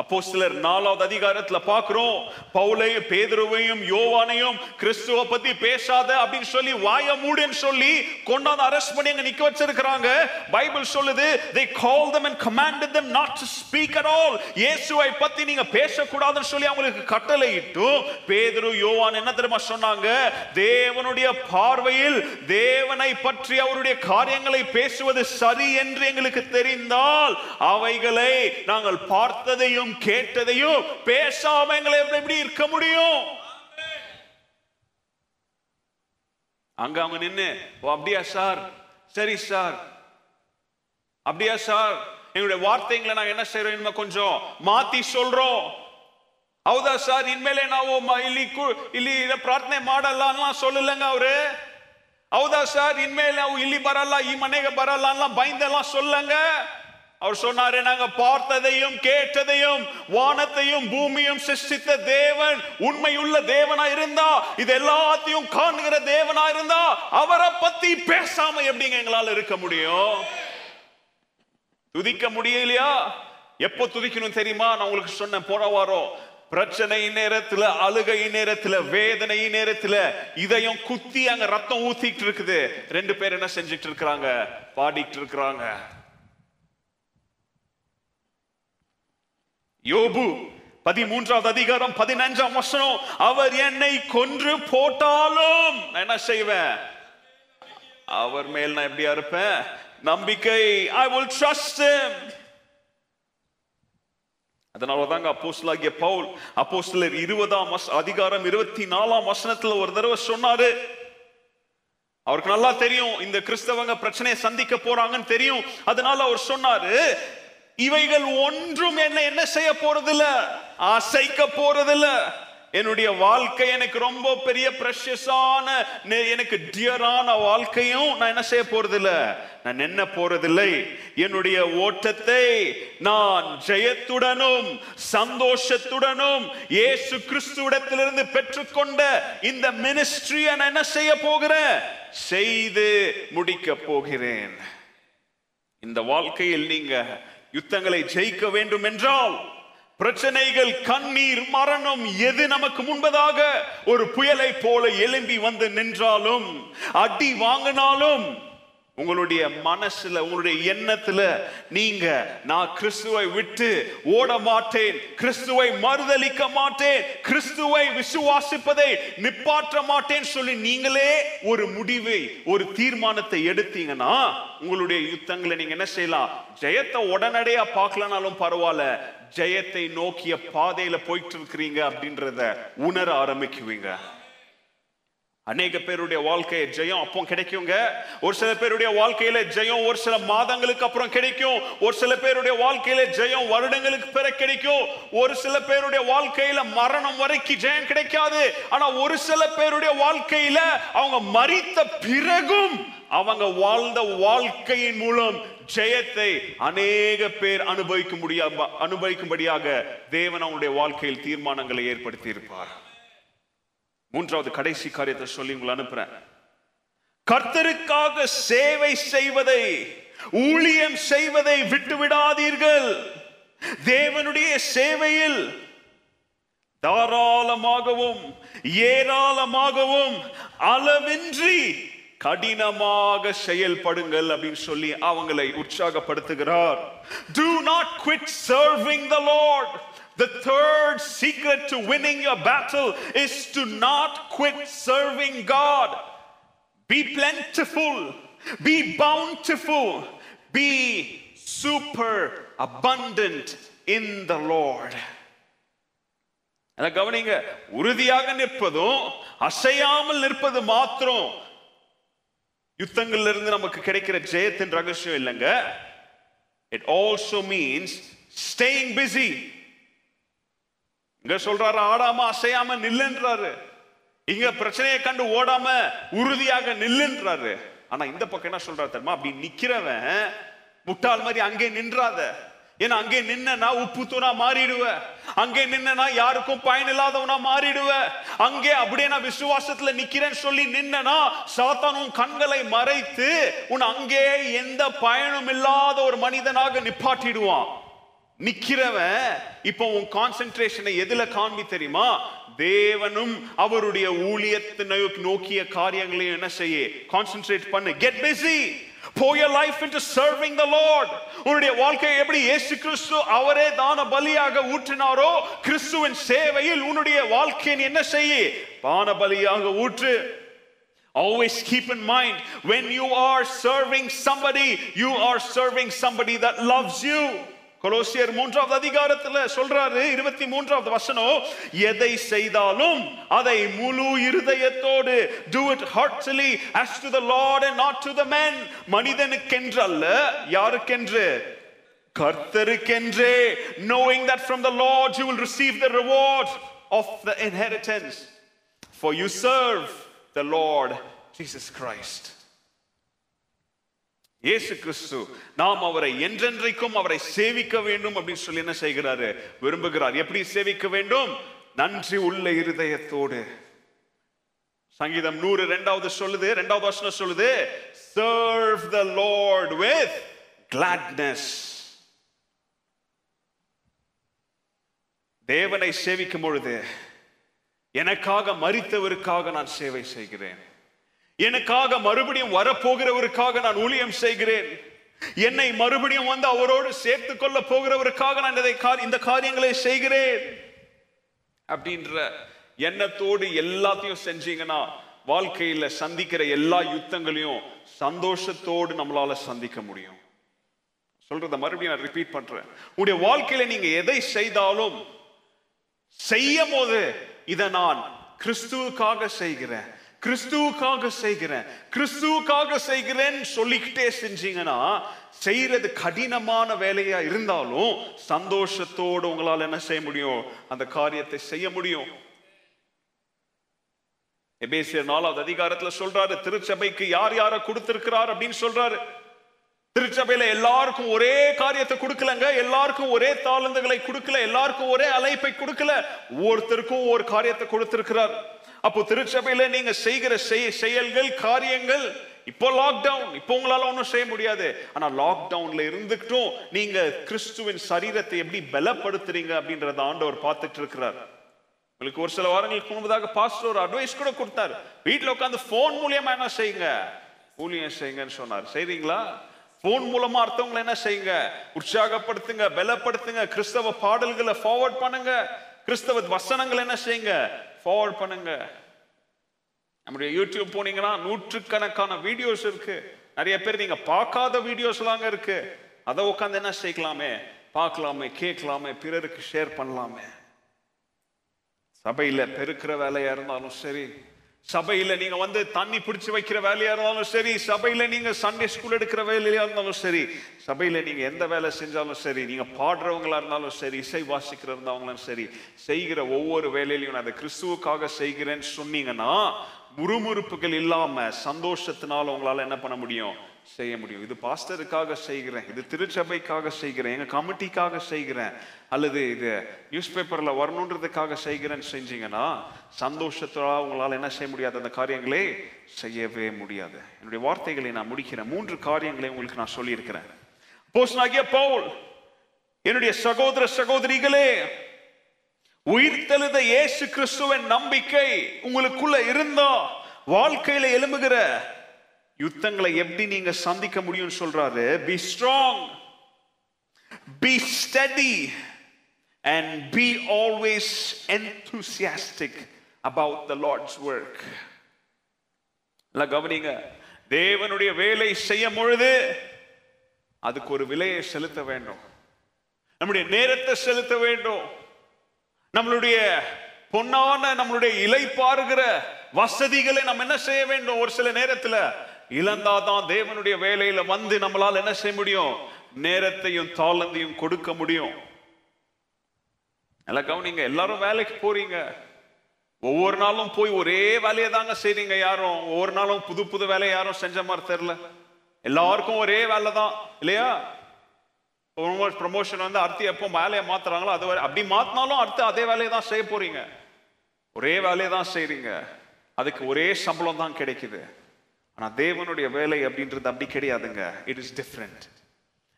அப்போ சிலர் நாலாவது அதிகாரத்துல பாக்குறோம் பவுலையும் பேதுருவையும் யோவானையும் கிறிஸ்துவ பத்தி பேசாத அப்படின்னு சொல்லி வாய மூடுன்னு சொல்லி கொண்டாந்து அரெஸ்ட் பண்ணி அங்க நிக்க வச்சிருக்கிறாங்க. பைபிள் சொல்லுது they called them and commanded them not to speak at all. இயேசுவை பத்தி நீங்க பேசக்கூடாதுன்னு சொல்லி அவங்களுக்கு கட்டளையிட்டும். பேதுரு யோவான் என்ன தெரியுமா சொன்னாங்க? தேவனுடைய பார்வையில் தேவனை பற்றி அவருடைய காரியங்களை பேசுவது சரி என்று எங்களுக்கு தெரிந்தால் அவைகளை நாங்கள் பார்த்ததையும் கண்டதையும் கேட்டதையும் பேசாம எங்களை எப்படி இருக்க முடியும்? அங்க அவங்க நின்று ஓ அப்படியா சார்? சரி சார். அப்படியா சார்? எங்களுடைய வார்த்தைங்களை நாங்க என்ன செய்யறோம் இனிமே கொஞ்சம் மாத்தி சொல்றோம். ಹೌದಾ ಸರ್ ಇನ್ಮೇಲೆ ನಾವು ಇಲ್ಲಿ இல்லி ಪ್ರಾರ್ಥನೆ ಮಾಡಲ್ಲ ಅನ್ನ சொல்லலங்க அவரு. அவுதா சார் ಇನ್ಮೇಲೆ ನಾವು ಇಲ್ಲಿ ಬರಲ್ಲ ಈ ಮನೆಗೆ ಬರಲ್ಲ ಅನ್ನ ಬೈಂದೆಲ್ಲ ಸೊಲ್ಲಂಗ அவர் சொன்னாரு நாங்க பார்த்ததையும் கேட்டதையும் வானத்தையும் பூமியும் சிருஷ்டித்த தேவன் உண்மையுள்ள தேவனா இருந்தா இது எல்லாத்தையும் காண்கிற தேவனா இருந்தா அவரை பத்தி பேசாம எப்படிங்க எங்களால இருக்க முடியும்? துதிக்க முடியலையா? எப்போ துதிக்கணும் தெரியுமா? நான் உங்களுக்கு சொன்னேன் போன வாரம். பிரச்சனை நேரத்துல அழுகை நேரத்துல வேதனை நேரத்துல இதயம் குத்தி அங்க ரத்தம் ஊத்திட்டு இருக்குது. ரெண்டு பேர் என்ன செஞ்சிட்டு இருக்கிறாங்க? பாடிட்டு இருக்கிறாங்க. யோபு பதிமூன்றாவது அதிகாரம் பதினஞ்சாம் வசனம் அவர் என்னை கொன்று போட்டாலும் என்ன செய்வேன்? அவர் மேல் நான் எப்படியா இருப்பேன் நம்பிக்கை ஐ வில் ட்ரஸ்ட் அதனால தாங்க அப்போஸ்லாகிய பவுல் அப்போஸ்லர் இருபதாம் அதிகாரம் இருபத்தி நாலாம் வசனத்துல ஒரு தடவை சொன்னாரு. அவருக்கு நல்லா தெரியும் இந்த கிறிஸ்தவங்க பிரச்சனையை சந்திக்க போறாங்கன்னு தெரியும். அதனால அவர் சொன்னாரு இவைகள் ஒன்றும் என்ன என்ன செய்ய போறதில்ல. அசைக்க போறதில்ல. என்னுடைய வாழ்க்கை எனக்கு ரொம்ப பெரிய ப்ரெஷஸான எனக்கு டியரான வாழ்க்கையும் நான் என்ன செய்ய போறதில்ல. நான் என்ன போறதில்லை. என்னுடைய ஓட்டத்தை நான் ஜெயத்துடனும் சந்தோஷத்துடனும் இயேசு கிறிஸ்துவிடத்திலிருந்து பெற்றுக்கொண்ட இந்த மினிஸ்ட்ரியை நான் என்ன செய்ய போகிறேன்? செய்து முடிக்க போகிறேன். இந்த வாழ்க்கையில் நீங்க யுத்தங்களை ஜெயிக்க வேண்டும் என்றால் பிரச்சனைகள் கண்ணீர் மரணம் எது நமக்கு முன்பதாக ஒரு புயலை போல எழும்பி வந்து நின்றாலும் அடி வாங்கினாலும் உங்களுடைய மனசுல உங்களுடைய எண்ணத்துல நீங்க நான் கிறிஸ்துவை விட்டு ஓட மாட்டேன் கிறிஸ்துவை மறுதளிக்க மாட்டேன் கிறிஸ்துவை விசுவாசிப்பதை நிப்பாற்ற மாட்டேன் சொல்லி நீங்களே ஒரு முடிவை ஒரு தீர்மானத்தை எடுத்தீங்கன்னா உங்களுடைய யுத்தங்களை நீங்க என்ன செய்யலாம்? ஜெயத்தை உடனடியா பார்க்கலனாலும் பரவாயில்ல ஜெயத்தை நோக்கிய பாதையில போயிட்டு இருக்கிறீங்க அப்படின்றத உணர ஆரம்பிக்குவீங்க. அநேக பேருடைய வாழ்க்கை ஜெயம் அப்போ கிடைக்குங்க. ஒரு சில பேருடைய வாழ்க்கையில ஜெயம் ஒரு சில மாதங்களுக்கு அப்புறம் கிடைக்கும். ஒரு சில பேருடைய வாழ்க்கையில ஜெயம் வருடங்களுக்கு பிற கிடைக்கும். ஒரு சில பேருடைய வாழ்க்கையில மரணம் வரைக்கும் ஜெயம் கிடைக்காது. ஆனா ஒரு சில பேருடைய வாழ்க்கையில அவங்க மறித்த பிறகும் அவங்க வாழ்ந்த வாழ்க்கையின் மூலம் ஜெயத்தை அநேக பேர் அனுபவிக்க முடியாம அனுபவிக்கும்படியாக தேவன் அவனுடைய வாழ்க்கையில் தீர்மானங்களை ஏற்படுத்தி இருப்பார் மூன்றாவது கடைசி காரியத்தை சொல்லி உங்களை அனுப்புறேன். கர்த்தருக்காக சேவை செய்வதை ஊழியம் செய்வதை விட்டு விடாதீர்கள். தேவனுடைய சேவையில் தாராளமாகவும் ஏராளமாகவும் அளவின்றி கடினமாக செயல்படுங்கள் அப்படின்னு சொல்லி அவங்களை உற்சாகப்படுத்துகிறார். Do not quit serving the lord. The third secret to winning your battle is to not quit serving god be plentiful be bountiful be super abundant in the lord அதை கவனிங்க உறுதியாக நிற்பதும் அசையாமல் நிற்பது மாத்திரம் யுத்தங்கள்ல இருந்து நமக்கு கிடைக்கிற ஜெயத்தின் ரகசியம் இல்லைங்க it also means staying busy இங்க சொல்றாரு ஆடாம அசையாம நில்லுன்றாரு. இங்க பிரச்சனையை கண்டு ஓடாம உறுதியாக நில்லுன்றாரு. ஆனா இந்த பக்கம் என்ன சொல்றாரு தெரியுமா? அப்படி நிக்கிறவன் முட்டாள் மாதிரி அங்கே நின்றாத. ஏன்னா அங்கே நின்னா உப்பு தூணா மாறிடுவ. அங்கே நின்னா யாருக்கும் பயன் இல்லாதவனா மாறிடுவ. அங்கே அப்படியே நான் விசுவாசத்துல நிக்கிறேன்னு சொல்லி நின்னா சாத்தானும் கண்களை மறைத்து உன் அங்கே எந்த பயனும் இல்லாத ஒரு மனிதனாக நிப்பாட்டிடுவான். நிக்கிறவன் இப்போ உன் கான்சென்ட்ரேஷனை எதுல காண்பி தெரியுமா? தேவனும் அவருடைய ஊழியத்தை நோக்கிய காரியங்களையும் என்ன செய்ய? கான்சென்ட்ரேட் பண்ணு. Get busy pour your life into serving the lord. உன்னுடைய வாழ்க்கையை எப்படி இயேசு கிறிஸ்து அவரே தான பலியாக ஊற்றினாரோ கிறிஸ்துவின் சேவையில் உன்னுடைய வாழ்க்கையை என்ன செய்ய? தான பலியாக ஊற்று. Always keep in mind when you are serving somebody, you are serving somebody that loves you. கொலோசியர் மூன்றாவது அதிகாரத்துல சொல்றாரு இருபத்தி மூன்றாவது வசனம் எதை செய்தாலும் அதை முழு இருதயத்தோடு do it heartily as to the Lord and not to the men மனிதனுக்கென்று அல்ல யாருக்கென்று கர்த்தருக்கென்றே knowing that from the Lord you will receive the reward of the inheritance for you serve the Lord Jesus Christ இயேசு கிறிஸ்து நாம் அவரை என்றென்றைக்கும் அவரை சேவிக்க வேண்டும் அப்படின்னு சொல்லி என்ன செய்கிறாரு? விரும்புகிறார். எப்படி சேவிக்க வேண்டும்? நன்றி உள்ள இருதயத்தோடு. சங்கீதம் நூறு ரெண்டாவது சொல்லுது ரெண்டாவது வசனம் சொல்லுது serve the Lord with gladness தேவனை சேவிக்கும் பொழுது எனக்காக மறித்தவருக்காக நான் சேவை செய்கிறேன். எனக்காக மறுபடியும் வரப்போகிறவருக்காக நான் ஊழியம் செய்கிறேன். என்னை மறுபடியும் வந்து அவரோடு சேர்த்து கொள்ள போகிறவருக்காக நான் இதை கா- இந்த காரியங்களை செய்கிறேன். அப்படின்ற எண்ணத்தோடு எல்லாத்தையும் செஞ்சீங்கன்னா வாழ்க்கையில சந்திக்கிற எல்லா யுத்தங்களையும் சந்தோஷத்தோடு நம்மளால சந்திக்க முடியும். சொல்றத மறுபடியும் நான் ரிப்பீட் பண்றேன். உங்களுடைய வாழ்க்கையில நீங்க எதை செய்தாலும் செய்யும் போது இதை நான் கிறிஸ்துவுக்காக செய்கிறேன். கிறிஸ்துவுக்காக செய்கிறேன் கிறிஸ்துவுக்காக செய்கிறேன்னு சொல்லிக்கிட்டே செஞ்சீங்கன்னா செய்யறது கடினமான வேலையா இருந்தாலும் சந்தோஷத்தோடு உங்களால் என்ன செய்ய முடியும்? அந்த காரியத்தை செய்ய முடியும். எபேசியர் நாலாவது அதிகாரத்துல சொல்றாரு திருச்சபைக்கு யார் யார கொடுத்திருக்கிறார் அப்படின்னு சொல்றாரு. திருச்சபையில எல்லாருக்கும் ஒரே காரியத்தை கொடுக்கலங்க எல்லாருக்கும் ஒரே தாளந்துகளை கொடுக்கல எல்லாருக்கும் ஒரே அழைப்பை கொடுக்கல. ஒவ்வொருத்தருக்கும் ஒரு காரியத்தை கொடுத்திருக்கிறார். அப்போ திருச்சபையில நீங்க செய்கிற செய்- செயல்கள் காரியங்கள் இப்போ லாக்டவுன் இப்போ உங்களால ஒன்றும் செய்ய முடியாது. ஆனா லாக்டவுன்ல இருந்துகிட்டும் நீங்க கிறிஸ்துவின் சரீரத்தை எப்படி பலப்படுத்துறீங்க அப்படின்றத ஆண்டவர் பார்த்துட்டு இருக்கிறார் உங்களுக்கு ஒரு சில வாரங்களுக்கு முன்பதாக பாஸ்டர் ஒரு அட்வைஸ் கூட கொடுத்தாரு. வீட்டில் உட்காந்து ஃபோன் மூலியமா என்ன செய்யுங்க? ஊழியம் செய்யுங்கன்னு சொன்னார். செய்றீங்களா? ஃபோன் மூலமா அர்த்தவங்களை என்ன செய்யுங்க? உற்சாகப்படுத்துங்க பலப்படுத்துங்க கிறிஸ்தவ பாடல்களை ஃபார்வர்ட் பண்ணுங்க. கிறிஸ்தவ வசனங்கள் என்ன செய்யுங்க? ஃபார்வர்ட் பண்ணுங்க. நம்முடைய யூடியூப் போனீங்கன்னா நூற்றுக்கணக்கான வீடியோஸ் இருக்கு. நிறைய பேர் நீங்க பார்க்காத வீடியோஸ் வீடியோஸ்லாங்க இருக்கு. அதை உட்காந்து என்ன செய்யலாமே? பார்க்கலாமே கேட்கலாமே பிறருக்கு ஷேர் பண்ணலாமே. சபையில் பெருக்கிற வேலையா இருந்தாலும் சரி சபையில நீங்க வந்து தண்ணி பிடிச்சி வைக்கிற வேலையா இருந்தாலும் சரி சபையில நீங்க சண்டே ஸ்கூல் எடுக்கிற வேலையா இருந்தாலும் சரி சபையில நீங்க எந்த வேலை செஞ்சாலும் சரி நீங்க பாடுறவங்களா இருந்தாலும் சரி இசை வாசிக்கிற இருந்தவங்களும் சரி செய்கிற ஒவ்வொரு வேலையிலையும் நான் அதை கிறிஸ்துவுக்காக செய்கிறேன்னு சொன்னீங்கன்னா முறுமுறுப்புகள் இல்லாம சந்தோஷத்தினால உங்களால என்ன பண்ண முடியும்? செய்ய முடியும். இது பாஸ்டருக்காக செய்கிறேன். இது திருச்சபைக்காக செய்கிறேன். எங்க கமிட்டிக்காக செய்கிறேன். அல்லது இது நியூஸ் பேப்பர்ல வரணுன்றதுக்காக செய்கிறேன்னு செஞ்சீங்கன்னா சந்தோஷத்தோட உங்களால் என்ன செய்ய முடியாது? அந்த காரியங்களே செய்யவே முடியாது. என்னுடைய வார்த்தைகளை நான் முடிக்கிறேன். மூன்று காரியங்களை உங்களுக்கு நான் சொல்லியிருக்கிறேன். போஸ்னாகிய பவுல் என்னுடைய சகோதர சகோதரிகளே உயிர்த்தெழுத இயேசு கிறிஸ்துவின் நம்பிக்கை உங்களுக்குள்ள இருந்தா வாழ்க்கையில எழும்புகிற யுத்தங்களை எப்படி நீங்க சந்திக்க முடியும்னு சொல்றாரு? Be strong be steady and be always enthusiastic about the Lord's work நல்லா கவனிங்க. தேவனுடைய வேலை செய்யும் பொழுது அதுக்கு ஒரு விலையை செலுத்த வேண்டும். நம்முடைய நேரத்தை செலுத்த வேண்டும். நம்மளுடைய பொன்னான நம்மளுடைய இலை பாருகிற வசதிகளை நம்ம என்ன செய்ய வேண்டும்? ஒரு சில நேரத்துல இழந்தாதான் தேவனுடைய வேலையில வந்து நம்மளால் என்ன செய்ய முடியும்? நேரத்தையும் தாளந்தையும் கொடுக்க முடியும். நல்லா கவனிங்க எல்லாரும் வேலைக்கு போறீங்க. ஒவ்வொரு நாளும் போய் ஒரே வேலையை தாங்க செய்றீங்க யாரும். ஒவ்வொரு நாளும் புது புது வேலையை யாரும் செஞ்ச மாதிரி தெரியல. எல்லாருக்கும் ஒரே வேலை தான் இல்லையா? ப்ரமோஷன் வந்து அடுத்து எப்போ வேலையை மாத்துறாங்களோ அது அப்படி மாத்தினாலும் அடுத்து அதே வேலையை தான் செய்ய போறீங்க. ஒரே வேலையை தான் செய்றீங்க. அதுக்கு ஒரே சம்பளம் தான் கிடைக்குது. ஆனா தேவனுடைய வேலை அப்படின்றது அப்படி கிடையாதுங்க. இட் இஸ் டிஃப்ரெண்ட்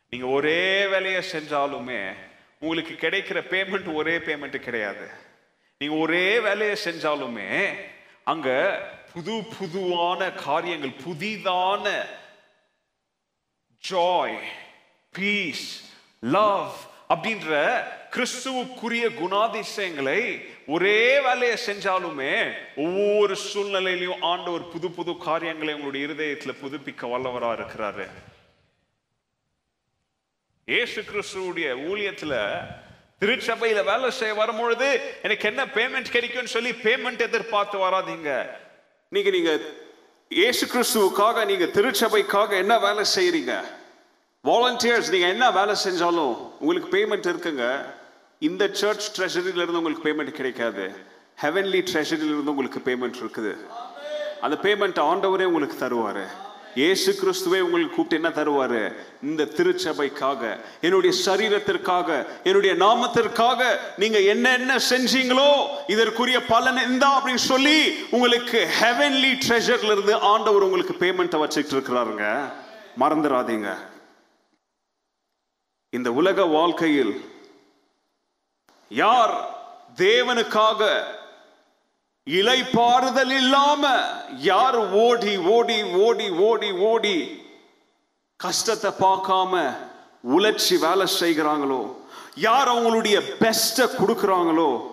நீங்க ஒரே வேலையை செஞ்சாலுமே உங்களுக்கு கிடைக்கிற பேமெண்ட் ஒரே பேமெண்ட் கிடையாது. நீங்க ஒரே வேலையை செஞ்சாலுமே அங்க புது புதுவான காரியங்கள் புதிதான ஜாய் பீஸ் லவ் அப்படின்ற கிறிஸ்துவுக்குரிய குணாதிசயங்களை ஒரே வேலையை செஞ்சாலுமே ஒவ்வொரு சூழ்நிலையிலையும் ஆண்டவர் புது புது காரியங்களை உங்களுடைய இருதயத்தில் புதுப்பிக்க வல்லவரா இருக்கிறாரு. ஏசு கிறிஸ்துவுடைய ஊழியத்துல திருச்சபையில வேலை செய்ய வரும்பொழுது எனக்கு என்ன பேமெண்ட் கிடைக்கும்னு சொல்லி பேமெண்ட் எதிர்பார்த்து வராதீங்க. நீங்க நீங்க ஏசு கிறிஸ்துவுக்காக நீங்க திருச்சபைக்காக என்ன வேலை செய்யறீங்க? வாலண்டியர்ஸ் நீங்க என்ன வேலை செஞ்சாலும் உங்களுக்கு பேமெண்ட் இருக்குங்க. இந்த சர்ச் ட்ரெஷரியில இருந்து உங்களுக்கு பேமெண்ட் கிடைக்காது. ஹெவன்லி ட்ரெஷரியில இருந்து உங்களுக்கு பேமெண்ட் இருக்குது. அந்த பேமெண்ட் ஆண்டவரே உங்களுக்கு தருவார். ஏசு கிறிஸ்துவே உங்களுக்கு கூப்பிட்டு என்ன தருவார்? இந்த திருச்சபைக்காக என்னுடைய சரீரத்திற்காக என்னுடைய நாமத்திற்காக நீங்க என்னென்ன செஞ்சீங்களோ இதற்குரிய பலன் இந்தா அப்படின்னு சொல்லி உங்களுக்கு ஹெவன்லி ட்ரெஷர்ல இருந்து ஆண்டவர் உங்களுக்கு பேமெண்ட்டை வச்சுக்கிட்டு இருக்கிறாருங்க. மறந்துடாதீங்க இந்த உலக வாழ்க்கையில் யார் தேவனுக்காக இலைப்பாறுதல் இல்லாம யார் ஓடி ஓடி ஓடி ஓடி ஓடி கஷ்டத்தை பார்க்காம உழைச்சி வேலை செய்கிறாங்களோ? யார் அவங்களுடைய பெஸ்ட்டை கொடுக்குறாங்களோ?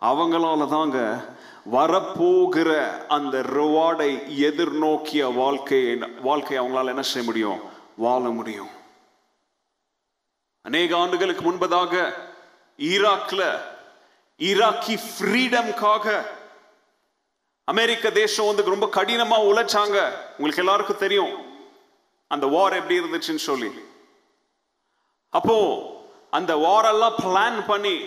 அவங்களால தாங்க வரப்போகிற அந்த ரிவார்டை எதிர்நோக்கிய வாழ்க்கையை வாழ்க்கையை அவங்களால என்ன செய்ய முடியும்? வாழ முடியும். அநேக ஆண்டுகளுக்கு முன்பதாக ஈராக்ல ஈராக்கி ஃப்ரீடம்காக அமெரிக்க தேசம் வந்து ரொம்ப கடினமா உழைச்சாங்க. உங்களுக்கு எல்லாருக்கும் தெரியும். அந்த வார் எப்படி இருந்துச்சுன்னு சொல்லி. அப்போ அந்த வாரெல்லாம் பிளான் பண்ணி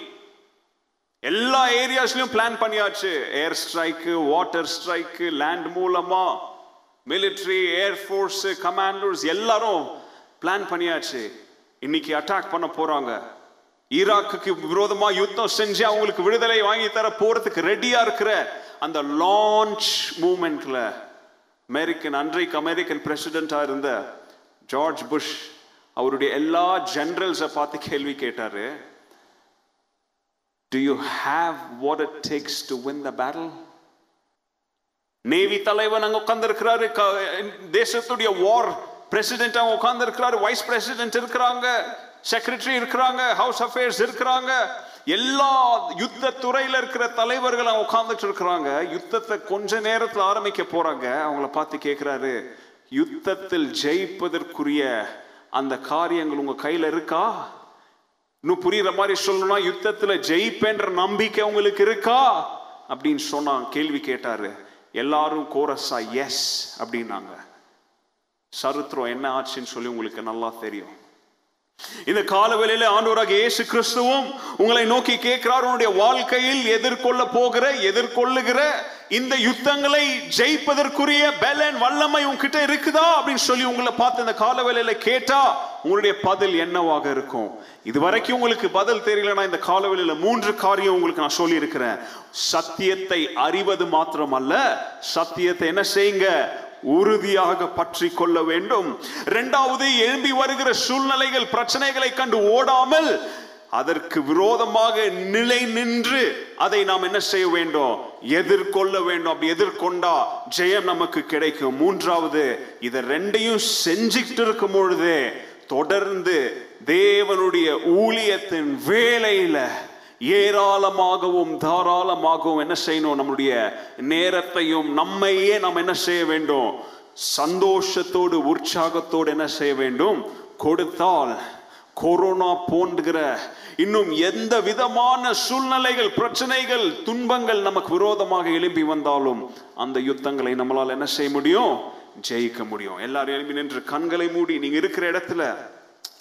எல்லா ஏரியாஸ்லயும் பிளான் பண்ணியாச்சு. Air strike water strike land மூலமா மிலிட்ரி ஏர்ஃபோர்ஸ் கமாண்டர்ஸ் எல்லாரும் பிளான் பண்ணியாச்சு. இன்னைக்கு அட்டாக் பண்ண போறாங்க. ஈராக்குக்கு விரோதமா யுத்தம் செஞ்சு அவங்களுக்கு விடுதலை வாங்கி தர போறதுக்கு ரெடியா இருக்கிற அந்த லான்ச் மூமெண்ட்ல அமெரிக்கன் அன்றைக்கு அமெரிக்கன் பிரசிடென்டா இருந்த ஜார்ஜ் புஷ் அவருடைய எல்லா ஜெனரல்ஸை பார்த்து கேள்வி கேட்டாரு. Do you have what it takes to win the battle navy தலைவன் அங்க உட்கார்ந்து தேசத்துடைய வார் பிரசிடென்ட் அவங்க உட்கார்ந்துருக்கிறாரு. வைஸ் பிரசிடென்ட் இருக்கிறாங்க. செக்ரட்டரி இருக்கிறாங்க ஹவுஸ் அஃபேர்ஸ் இருக்கிறாங்க எல்லா யுத்த துறையில இருக்கிற தலைவர்கள் அவங்க உட்கார்ந்துட்டு இருக்கிறாங்க. யுத்தத்தை கொஞ்ச நேரத்தில் ஆரம்பிக்க போறாங்க. அவங்கள பார்த்து கேட்கிறாரு யுத்தத்தில் ஜெயிப்பதற்குரிய அந்த காரியங்கள் உங்க கையில இருக்கா? இன்னும் புரியுற மாதிரி சொல்லணும்னா யுத்தத்துல ஜெயிப்பேன்ற நம்பிக்கை உங்களுக்கு இருக்கா? அப்படின்னு சொன்னா கேள்வி கேட்டாரு. எல்லாரும் கோரஸா எஸ் அப்படின்னாங்க. சரித்திரம் என்ன ஆச்சுன்னு சொல்லி உங்களுக்கு நல்லா தெரியும். இந்த காலவெளியில ஆண்டவராக இயேசு கிறிஸ்துவும் உங்களை நோக்கி கேட்கிறார் உன்னுடைய வாழ்க்கையில் எதிர்கொள்ள போகிற எதிர்கொள்ளுகிற இந்த யுத்தங்களை ஜெயிப்பதற்குரிய பலன் வல்லமை உங்ககிட்ட இருக்குதா? அப்படின்னு சொல்லி உங்களை பார்த்து இந்த காலவேளையில கேட்டா உங்களுடைய பதில் என்னவாக இருக்கும்? இது வரைக்கும் உங்களுக்கு பதில் தெரியலனா இந்த காலவெளியில மூன்று காரியம் உங்களுக்கு நான் சொல்லி இருக்கிறேன் சத்தியத்தை அறிவது மாத்திரமல்ல சத்தியத்தை என்ன செய்யுங்க? உறுதியாக பற்றி கொள்ள வேண்டும். இரண்டாவது எழும்பி வருகிற சூழ்நிலைகள் பிரச்சனைகளை கண்டு ஓடாமல் அதற்கு விரோதமாக நிலை நின்று அதை நாம் என்ன செய்ய வேண்டும்? எதிர்கொள்ள வேண்டும். அப்படி எதிர்கொண்டா ஜெயம் நமக்கு கிடைக்கும். மூன்றாவது இதை ரெண்டையும் செஞ்சுக்கிட்டு இருக்கும் பொழுது தொடர்ந்து தேவனுடைய ஊழியத்தின் வேலையில ஏராளமாகவும் தாராளமாகவும் என்ன செய்யணும்? நம்முடைய நேரத்தையும் நம்மையே நாம் என்ன செய்ய வேண்டும்? சந்தோஷத்தோடு உற்சாகத்தோடு என்ன செய்ய வேண்டும்? கொடுத்தால் கொரோனா போன்றுகிற இன்னும் எந்த விதமான சூழ்நிலைகள் பிரச்சனைகள் துன்பங்கள் நமக்கு விரோதமாக எழும்பி வந்தாலும் அந்த யுத்தங்களை நம்மளால் என்ன செய்ய முடியும்? ஜெயிக்க முடியும். எல்லாரும் எழுப்பி நின்று கண்களை மூடி நீங்க இருக்கிற இடத்துல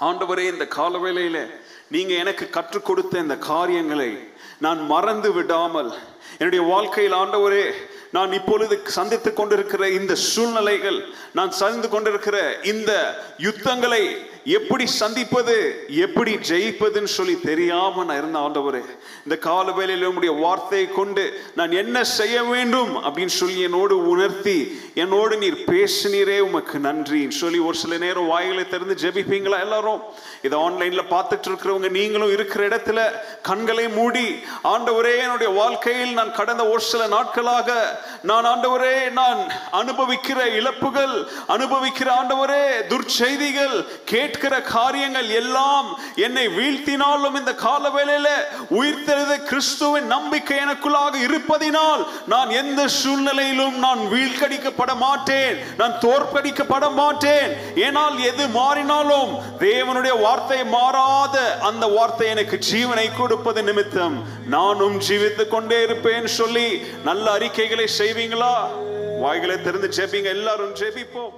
ஆண்டவரே இந்த காலவேளையில நீங்க எனக்கு கற்றுக் கொடுத்த இந்த காரியங்களை நான் மறந்து விடாமல் என்னுடைய வாழ்க்கையில் ஆண்டவரே நான் இப்பொழுது சந்தித்துக் கொண்டிருக்கிற இந்த சூழ்நிலைகள் நான் சந்தித்து கொண்டிருக்கிற இந்த யுத்தங்களை எப்படி சந்திப்பது எப்படி ஜெயிப்பதுன்னு சொல்லி தெரியாம நான் இருந்த ஆண்டவர் இந்த கால வேலையில் உங்களுடைய வார்த்தையை கொண்டு நான் என்ன செய்ய வேண்டும் அப்படின்னு சொல்லி என்னோடு உணர்த்தி என்னோடு நீர் பேசினீரே உமக்கு நன்றி சொல்லி ஒரு சில நேரம் வாயிலை திறந்து ஜெபிப்பீங்களா எல்லாரும்? இதை ஆன்லைன்ல பார்த்துட்டு இருக்கிறவங்க நீங்களும் இருக்கிற இடத்துல கண்களை மூடி ஆண்டவரே என்னுடைய வாழ்க்கையில் நான் கடந்த ஒரு சில நாட்களாக நான் ஆண்டவரே நான் அனுபவிக்கிற இழப்புகள் அனுபவிக்கிற ஆண்டவரே துர்ச்செய்திகள் கேட்கிற காரியங்கள் எல்லாம் என்னை வீழ்த்தினாலும் இந்த கால வேளையில உயிர்த்தெழுத கிறிஸ்துவின் நம்பிக்கை எனக்குள்ளாக இருப்பதினால் நான் எந்த சூழ்நிலையிலும் நான் வீழ்கடிக்கப்பட மாட்டேன். நான் தோற்கடிக்கப்பட மாட்டேன். ஏனால் எது மாறினாலும் தேவனுடைய வார்த்தை மாறாத அந்த வார்த்தை எனக்கு ஜீவனை கொடுப்பது நிமித்தம். நானும் ஜீவித்துக் கொண்டே இருப்பேன் சொல்லி நல்ல அறிக்கைகளை செய்வீங்களா? வாய்களை திறந்து ஜெபிங்க. எல்லாரும் ஜெபிப்போம்.